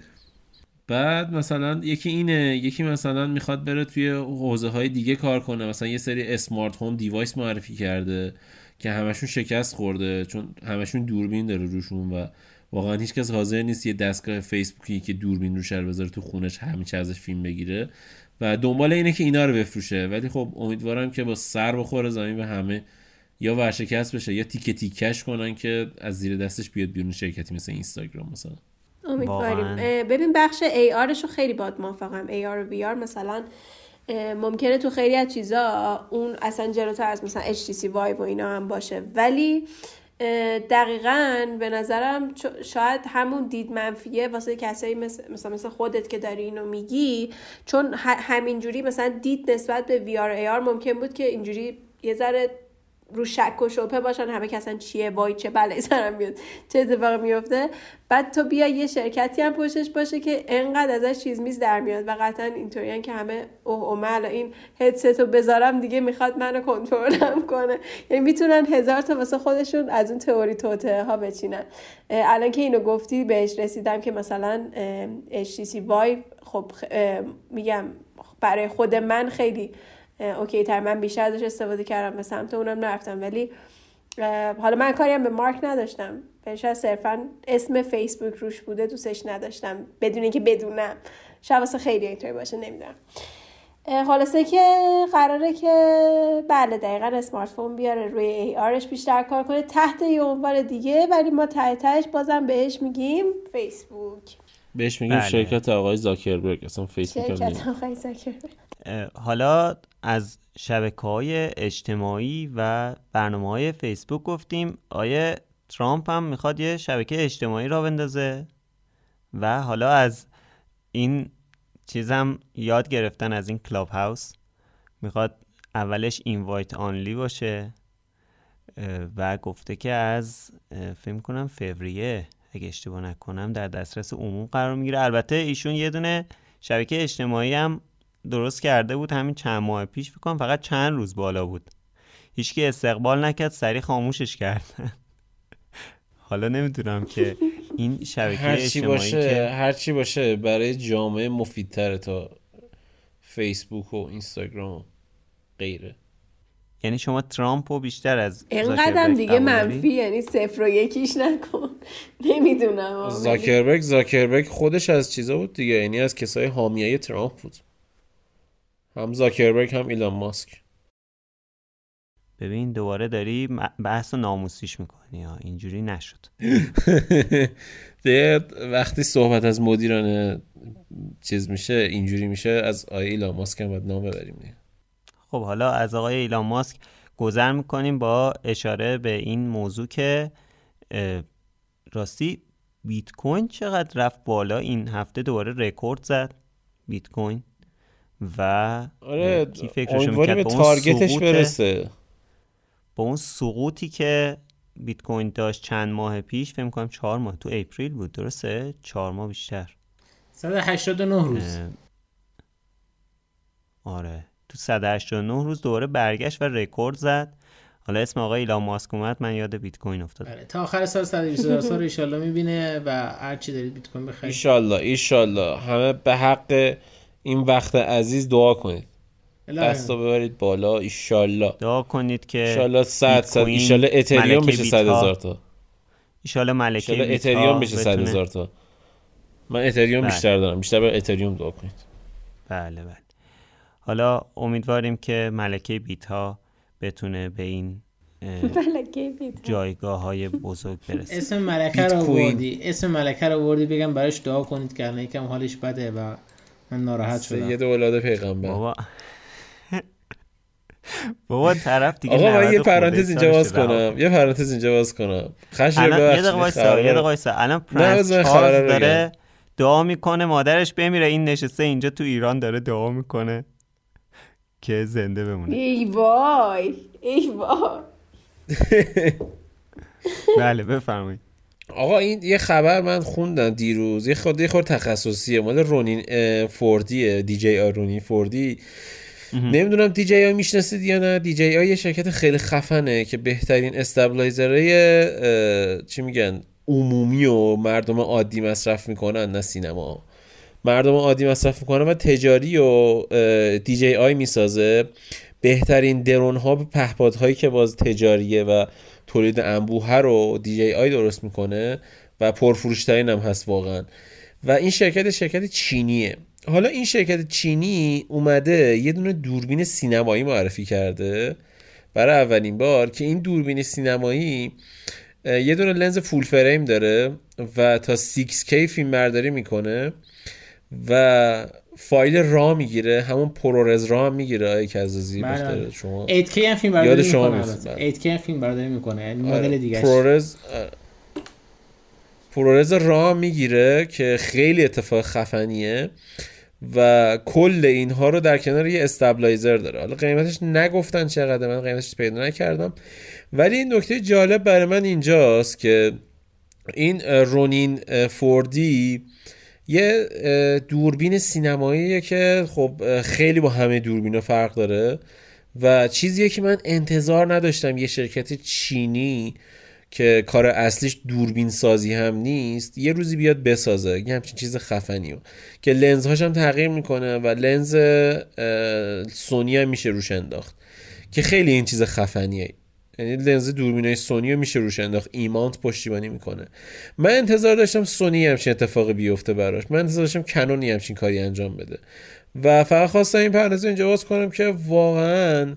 Speaker 2: بعد مثلا یکی اینه یکی مثلا می‌خواد بره توی حوزه های دیگه کار کنه. مثلا یه سری اسمارت هوم دیوایس معرفی کرده که همشون شکست خورده چون همشون دوربین داره روشون و واقعا هیچکس حاضر نیست یه دستگاه فیسبوکی که دوربین روش رو بذاره تو خونش همیشه ازش فیلم بگیره. و دنبال اینه که اینا رو بفروشه. ولی خب امیدوارم که با سر بخوره زمین به همه یا ورشکست بشه یا تیکه تیکش کنن که از زیر دستش بیاد بیرون شرکتی مثل اینستاگرام مثلا.
Speaker 4: امیدواریم. ببین بخش ARش رو خیلی باد موافقم. AR و VR مثلا اه، ممکنه تو خیلی از چیزا اون اصلا جلوتر از مثلا HTC Vive و اینا هم باشه. ولی دقیقا به نظرم شاید همون دید منفیه واسه کسایی مثل مثلا مثل خودت که داری اینو میگی. چون همینجوری مثلا دید نسبت به VR AR ممکن بود که اینجوری یه ذره رو شک و شبهه باشن همه اصلا چیه وای چه بلایی سرم میاد چه اتفاقی میفته. بعد تو بیا یه شرکتی هم پشتش باشه که انقدر ازش چیز میز در میاد و قطعا اینطوریان که همه اوه الان این هدست رو بذارم دیگه می‌خواد منو کنترلم کنه. یعنی می‌تونن هزار تا واسه خودشون از اون تئوری توته ها بچینن الان که اینو گفتی بهش رسیدم که مثلا HTC Vive خب میگم برای خود من خیلی اوکی تر من بیشتر ازش استفاده کردم به سمت اونم نرفتم. ولی حالا من کاری هم به مارک نداشتم. شاید صرفا اسم فیسبوک روش بوده دوستش نداشتم. بدون اینکه بدونم. شاید واسه خیلی اینطوری باشه نمی‌دونم. خلاصه که قراره که بله دقیقا اسمارت فون بیاره روی ای آرش بیشتر کار کنه. تحت یه عنوان دیگه ولی ما ته تهش بازم بهش میگیم فیسبوک.
Speaker 2: بهش میگیم
Speaker 1: بله.
Speaker 2: شرکت آقای زاکربرگ. اصلا فیسبوک
Speaker 4: شرکت. آقای زاکربرگ.
Speaker 1: حالا از شبکه های اجتماعی و برنامه های فیسبوک گفتیم. آیه ترامپ هم می‌خواد یه شبکه اجتماعی را بندازه. و حالا از این چیزم یاد گرفتن از این کلاب هاوس می‌خواد اولش اینوایت آنلی باشه و گفته که از فکر کنم فوریه اگه اشتباه نکنم در دسترس عموم قرار می‌گیره. البته ایشون یه دونه شبکه اجتماعی هم درست کرده بود همین چند ماه پیش فکر کنم فقط چند روز بالا بود. هیچکی استقبال نکرد سریع خاموشش کردن حالا نمی‌دونم که این شبکه
Speaker 2: هر چی باشه
Speaker 1: که
Speaker 2: هر چی باشه برای جامعه مفیدتره تا فیسبوک و اینستاگرام و غیره.
Speaker 1: یعنی شما ترامپ رو بیشتر از
Speaker 4: اینقدرم
Speaker 1: زاکربرگ
Speaker 4: دیگه؟ منفی یعنی صفر و یکیش نکن. نمی‌دونم.
Speaker 2: زاکربرگ زاکربرگ خودش از چیزا بود دیگه یعنی از کسای حامیه ترامپ بود. هم زاکربرگ هم ایلان ماسک.
Speaker 1: ببین دوباره داری بحث ناموسیش می‌کنی ها. اینجوری نشد.
Speaker 2: وقتی صحبت از مدیران چیز میشه اینجوری میشه از آقای ایلان ماسک هم باید نام ببریم
Speaker 1: خب حالا از آقای ایلان ماسک گذر می‌کنیم با اشاره به این موضوع که راستی بیت کوین چقدر رفت بالا این هفته؟ دوباره رکورد زد. بیت کوین و
Speaker 2: آره کی فکرشو به target ش برسه.
Speaker 1: با اون سقوطی که بیت کوین داشت چند ماه پیش فکر کنم چهار ماه تو April بود درسته؟ چهار ماه بیشتر.
Speaker 3: 189 روز.
Speaker 1: آره. تو 189 روز دوباره برگشت و رکورد زد. حالا اسم آقای ایلان ماسک اومد من یاد بیت کوین افتاد
Speaker 3: بله تا آخر سال 120 سال ان شاء می‌بینه و هر چی دارید بیت کوین بخرید.
Speaker 2: ان الله همه به حق این وقت عزیز دعا کنید. دستا ببرید بالا ایشالله.
Speaker 1: دعا کنید که
Speaker 2: ایشالله 100 100 ایشالله اتریوم بشه 100 هزار تا.
Speaker 1: ایشالله ملکه ایشالله
Speaker 2: اتریوم بشه 100 هزار تا. من اتریوم بله. بیشتر دارم. بیشتر به اتریوم دعا کنید.
Speaker 1: بله بله. حالا امیدواریم که ملکه بیت ها بتونه به این جایگاه های بزرگ برسه.
Speaker 3: اسم ملکه رو آوردی. اسم ملکه رو آوردی بگم براش دعا کنید که یکم حالش بده و من ناراحت شدم.
Speaker 2: یه اولاد پیغمبر.
Speaker 1: بابا. بابا طرف دیگه
Speaker 2: آقا من یه پرانتز اینجا باز کنم. یه پرانتز اینجا باز کنم.
Speaker 1: خشم یه دقیقه وایسا یه دقیقه وایسا. الان پرنس چارلز داره دعا می‌کنه مادرش بمیره. این نشسته اینجا تو ایران داره دعا می‌کنه که زنده بمونه.
Speaker 4: ای وای ای وای.
Speaker 1: بله بفرمایید.
Speaker 2: آقا این یه خبر من خوندم دیروز. یه خورده یه خورده تخصصیه. مال Ronin 4D ئه. DJI Ronin 4D. نمی‌دونم DJI می‌شناسید یا نه. DJI یه شرکت خیلی خفنه که بهترین stabilizer های چی میگن عمومی و مردم عادی مصرف می‌کنن نه سینما. مردم عادی مصرف می‌کنن و تجاری و دی جی آی می‌سازه. بهترین درون ها پهپادهایی که باز تجاریه و تولید انبوه رو دی آی درست می‌کنه و پرفروشترین هم هست واقعا. و این شرکت شرکت چینیه. حالا این شرکت چینی اومده یه دونه دوربین سینمایی معرفی کرده برای اولین بار که این دوربین سینمایی یه دونه لنز full frame داره و تا 6K فیلم برداری می‌کنه و فایل را می‌گیره همون ProRes را هم می‌گیره. آیه کزازی
Speaker 3: بله. شما 8K هم فیلم برداری می‌کنه. 8K هم فیلم برداری می‌کنه. یعنی آره. مدل دیگه
Speaker 2: ProRes ProRes را می‌گیره که خیلی اتفاق خفنیه و کل اینها رو در کنار یه stabilizer داره. حالا قیمتش نگفتن چقدر من قیمتش پیدا نکردم. ولی این نکته جالب برای من اینجاست که این رونین فوردی یه دوربین سینماییه که خب خیلی با همه دوربین فرق داره و چیزیه که من انتظار نداشتم یه شرکت چینی که کار اصلیش دوربین سازی هم نیست یه روزی بیاد بسازه. یه همچین چیز خفنی که لنزهاش هم تغییر می‌کنه و لنز سونی هم میشه روش انداخت. که خیلی این چیز خفنیه. یعنی لنز دوربینای سونی رو میشه روش انداخت. ایمانت پشتیبانی می‌کنه. من انتظار داشتم سونی همچین اتفاقی بیفته براش. من انتظار داشتم کنونی همچین کاری انجام بده. و فقط خواستم این پرنده اینجا باز کنم که واقعا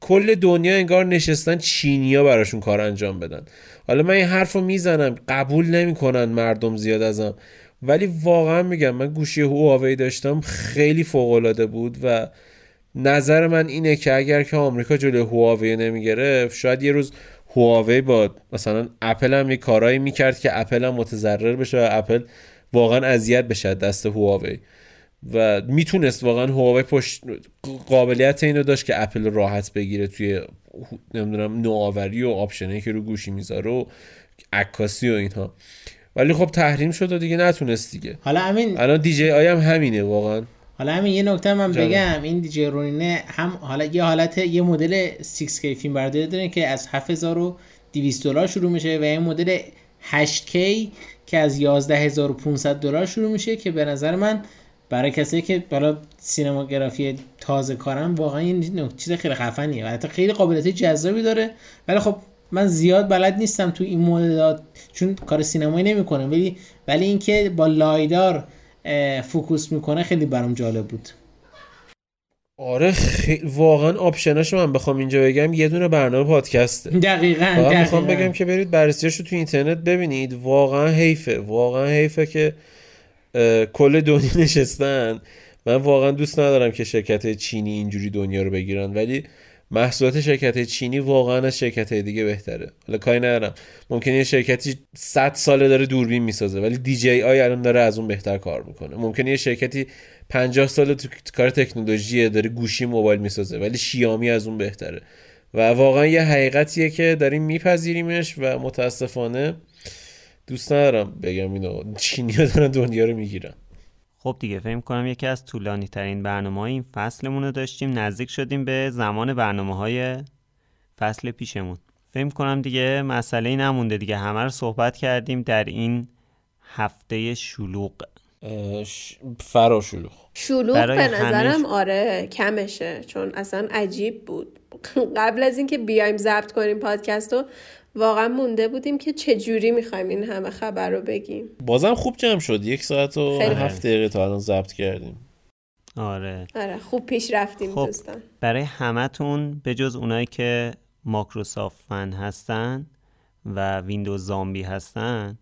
Speaker 2: کل دنیا انگار نشستن چینیا براشون کار انجام بدن. حالا من این حرف رو می‌زنم قبول نمی‌کنن مردم زیاد ازم. ولی واقعا میگم من گوشی هواوی داشتم خیلی فوق العاده بود و نظر من اینه که اگر که آمریکا جلوی هواوی نمی‌گرفت شاید یه روز هواوی با مثلا اپل هم یه کارایی می‌کرد که اپل هم متضرر بشه و اپل واقعا اذیت بشه دست هواوی. و می‌تونست واقعا هواوی پشت قابلیت اینو داشت که اپل راحت بگیره توی نمی‌دونم نوآوری و option ی که رو گوشی می‌ذاره و عکاسی و اینها. ولی خب تحریم شد و دیگه نتونست دیگه.
Speaker 3: حالا همین
Speaker 2: الان دی جی آی هم همینه واقعا.
Speaker 3: حالا همین یه نکته من بگم این دی جی رونینه هم حالا یه حالت یه مدل 6K فیلم برداری داره که از 7200 دلار شروع میشه و یه مدل 8K که از 11500 دلار شروع میشه که به نظر من برای کسی که بالا سینماگرافی تازه کارم واقعا این چیز خیلی خفنیه و حتی خیلی قابلیت جذابی داره. ولی خب من زیاد بلد نیستم تو این مدلات چون کار سینمایی نمی‌کنه ولی ولی اینکه با LiDAR focus می‌کنه خیلی برام جالب بود.
Speaker 2: آره خیلی واقعا option اشو من بخوام اینجا بگم یه دونه برنامه پادکسته.
Speaker 3: دقیقاً
Speaker 2: فقط می‌خوام
Speaker 3: دقیقاً.
Speaker 2: بگم که برید بررسیاشو تو اینترنت ببینید. واقعا حیفه واقعا حیفه که اه، کل دنیا نشستن. من واقعا دوست ندارم که شرکت چینی اینجوری دنیا رو بگیرن ولی محصولات شرکت چینی واقعا از شرکت دیگه بهتره. حالا کاری ندارم. ممکنه یه شرکتی 100 ساله داره دوربین می‌سازه ولی دی جی آی الان داره از اون بهتر کار می‌کنه. ممکنه یه شرکتی 50 سال تو کار تکنولوژی داره گوشی موبایل می‌سازه ولی شیامی از اون بهتره. و واقعا یه حقیقتیه که داریم میپذیریمش و متاسفانه دوست ندارم بگم اینو چینی دارن دنیا رو می‌گیرن.
Speaker 1: خب دیگه فکر کنم یکی از طولانی ترین برنامه های این فصلمون رو داشتیم. نزدیک شدیم به زمان برنامه های فصل پیشمون. فکر کنم دیگه مسئله نمونده دیگه. همه رو صحبت کردیم در این هفته شلوغ.
Speaker 2: ش- فراشلوغ
Speaker 4: شلوغ.
Speaker 1: برای
Speaker 4: به نظرم
Speaker 1: همه-
Speaker 4: آره کمشه. چون اصلا عجیب بود. قبل از اینکه بیایم ضبط کنیم پادکست رو واقعا مونده بودیم که چجوری می‌خوایم این همه خبر رو بگیم.
Speaker 2: بازم خوب جمع شد. یک ساعت و
Speaker 4: خیلی.
Speaker 2: هفت دقیقه تا الان ضبط کردیم.
Speaker 1: آره.
Speaker 4: آره خوب پیش رفتیم
Speaker 1: خب.
Speaker 4: دوستان.
Speaker 1: برای همتون به جز اونایی که ماکروسافت فن هستن و ویندوز زامبی هستن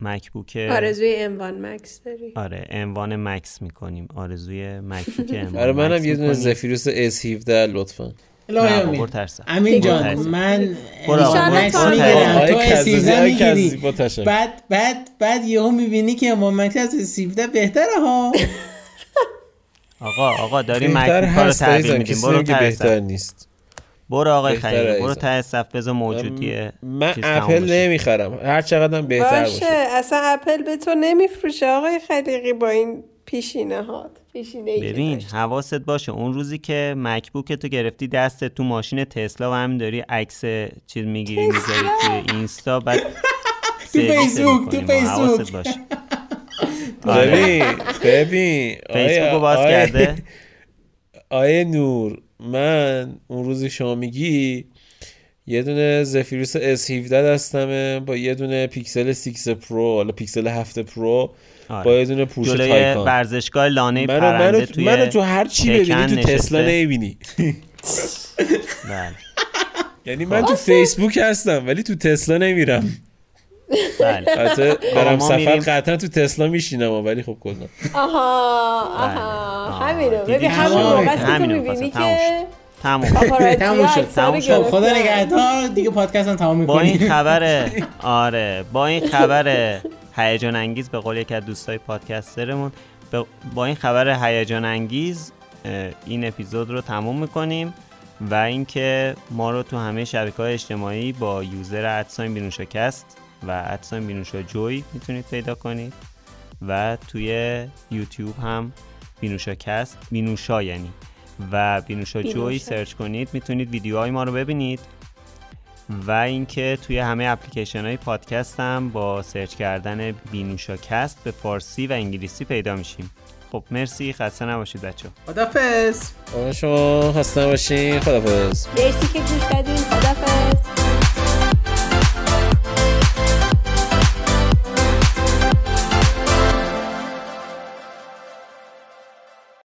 Speaker 1: مکبوک
Speaker 4: آرزوی انوان مکس داری.
Speaker 1: آره عنوان مکس می‌کنیم. آرزوی مکبوک عنوان
Speaker 2: برای منم یه دونه. زفیروس S17 لطفا.
Speaker 3: الهی امین. امین جان. من مکس می‌گیرم تو
Speaker 2: کزازی،
Speaker 3: S17
Speaker 2: آقای
Speaker 3: می‌گیری. بعد بعد بعد یهو می‌بینی که امام مکس از S17 بهتره ها
Speaker 1: آقا آقا داریم
Speaker 2: بهتر
Speaker 1: مکبوک رو تغییر میدیم برو
Speaker 2: بهتر نیست
Speaker 1: برو آقای خلیل برو. ته صف بذار موجودی
Speaker 2: من اپل. نمی‌خرم هر چقدر بهتر
Speaker 4: باشه
Speaker 2: باشه
Speaker 4: اصلا اپل به تو نمیفروشه آقای خلیقی با این پیشینه هات پیشینه
Speaker 1: ببین. حواست باشه. اون روزی که مکبوک تو گرفتی دستت تو ماشین تسلا و همین داری عکس چیز می‌گیری می‌ذاری توی اینستا بعد سرویست
Speaker 3: فیسبوک، تو فیسبوک.
Speaker 1: باشه. آره.
Speaker 2: ببین ببین.
Speaker 1: فیسبوک باز
Speaker 2: آیه-
Speaker 1: کرده؟
Speaker 2: آیه نور من اون روزی شما میگی یه دونه زفیروس S17 دستمه با یه دونه پیکسل 6 پرو حالا پیکسل 7 پرو
Speaker 1: آره.
Speaker 2: با یه دونه پوش
Speaker 1: جلوی
Speaker 2: تایکان
Speaker 1: ورزشگاه لانه
Speaker 2: منو,
Speaker 1: پرنده
Speaker 2: منو,
Speaker 1: توی
Speaker 2: منو تو هر چی ببینی تو تسلا. نمی‌بینی
Speaker 1: بله
Speaker 2: یعنی من تو فیسبوک هستم ولی تو تسلا نمیرم
Speaker 1: بله
Speaker 2: البته برم سفر. قطعا تو تسلا میشینم ولی خب کلا
Speaker 4: آها آها
Speaker 1: آه.
Speaker 4: همینو؟ ببین همون موقع که تو می‌بینی. که
Speaker 1: تموم
Speaker 3: تموم شد.
Speaker 1: تموم شد.
Speaker 3: خب خدا. نگهدار دیگه پادکست هم تمام
Speaker 1: با این
Speaker 3: می‌کنیم
Speaker 1: خبر آره با این خبر هیجان انگیز به قول یکی از دوستای پادکسترمون. با این خبر هیجان انگیز این اپیزود رو تموم می‌کنیم و اینکه ما رو تو همه شبکه های اجتماعی با user at sign بینوشاکست و at sign بینوشا جوی می‌تونید پیدا کنید و توی یوتیوب هم بینوشاکست بینوشا یعنی. و بینوشا جوی
Speaker 4: بینوشا.
Speaker 1: سرچ کنید می‌تونید ویدیوهای ما رو ببینید. و اینکه توی همه اپلیکیشن های پادکست هم با سرچ کردن بینوشاکست به فارسی و انگلیسی پیدا میشیم. خب مرسی. خسته نباشید بچه
Speaker 3: خدافظ
Speaker 2: شما خسته باشین خدافظ
Speaker 4: مرسی که گوش دادین. خدافظ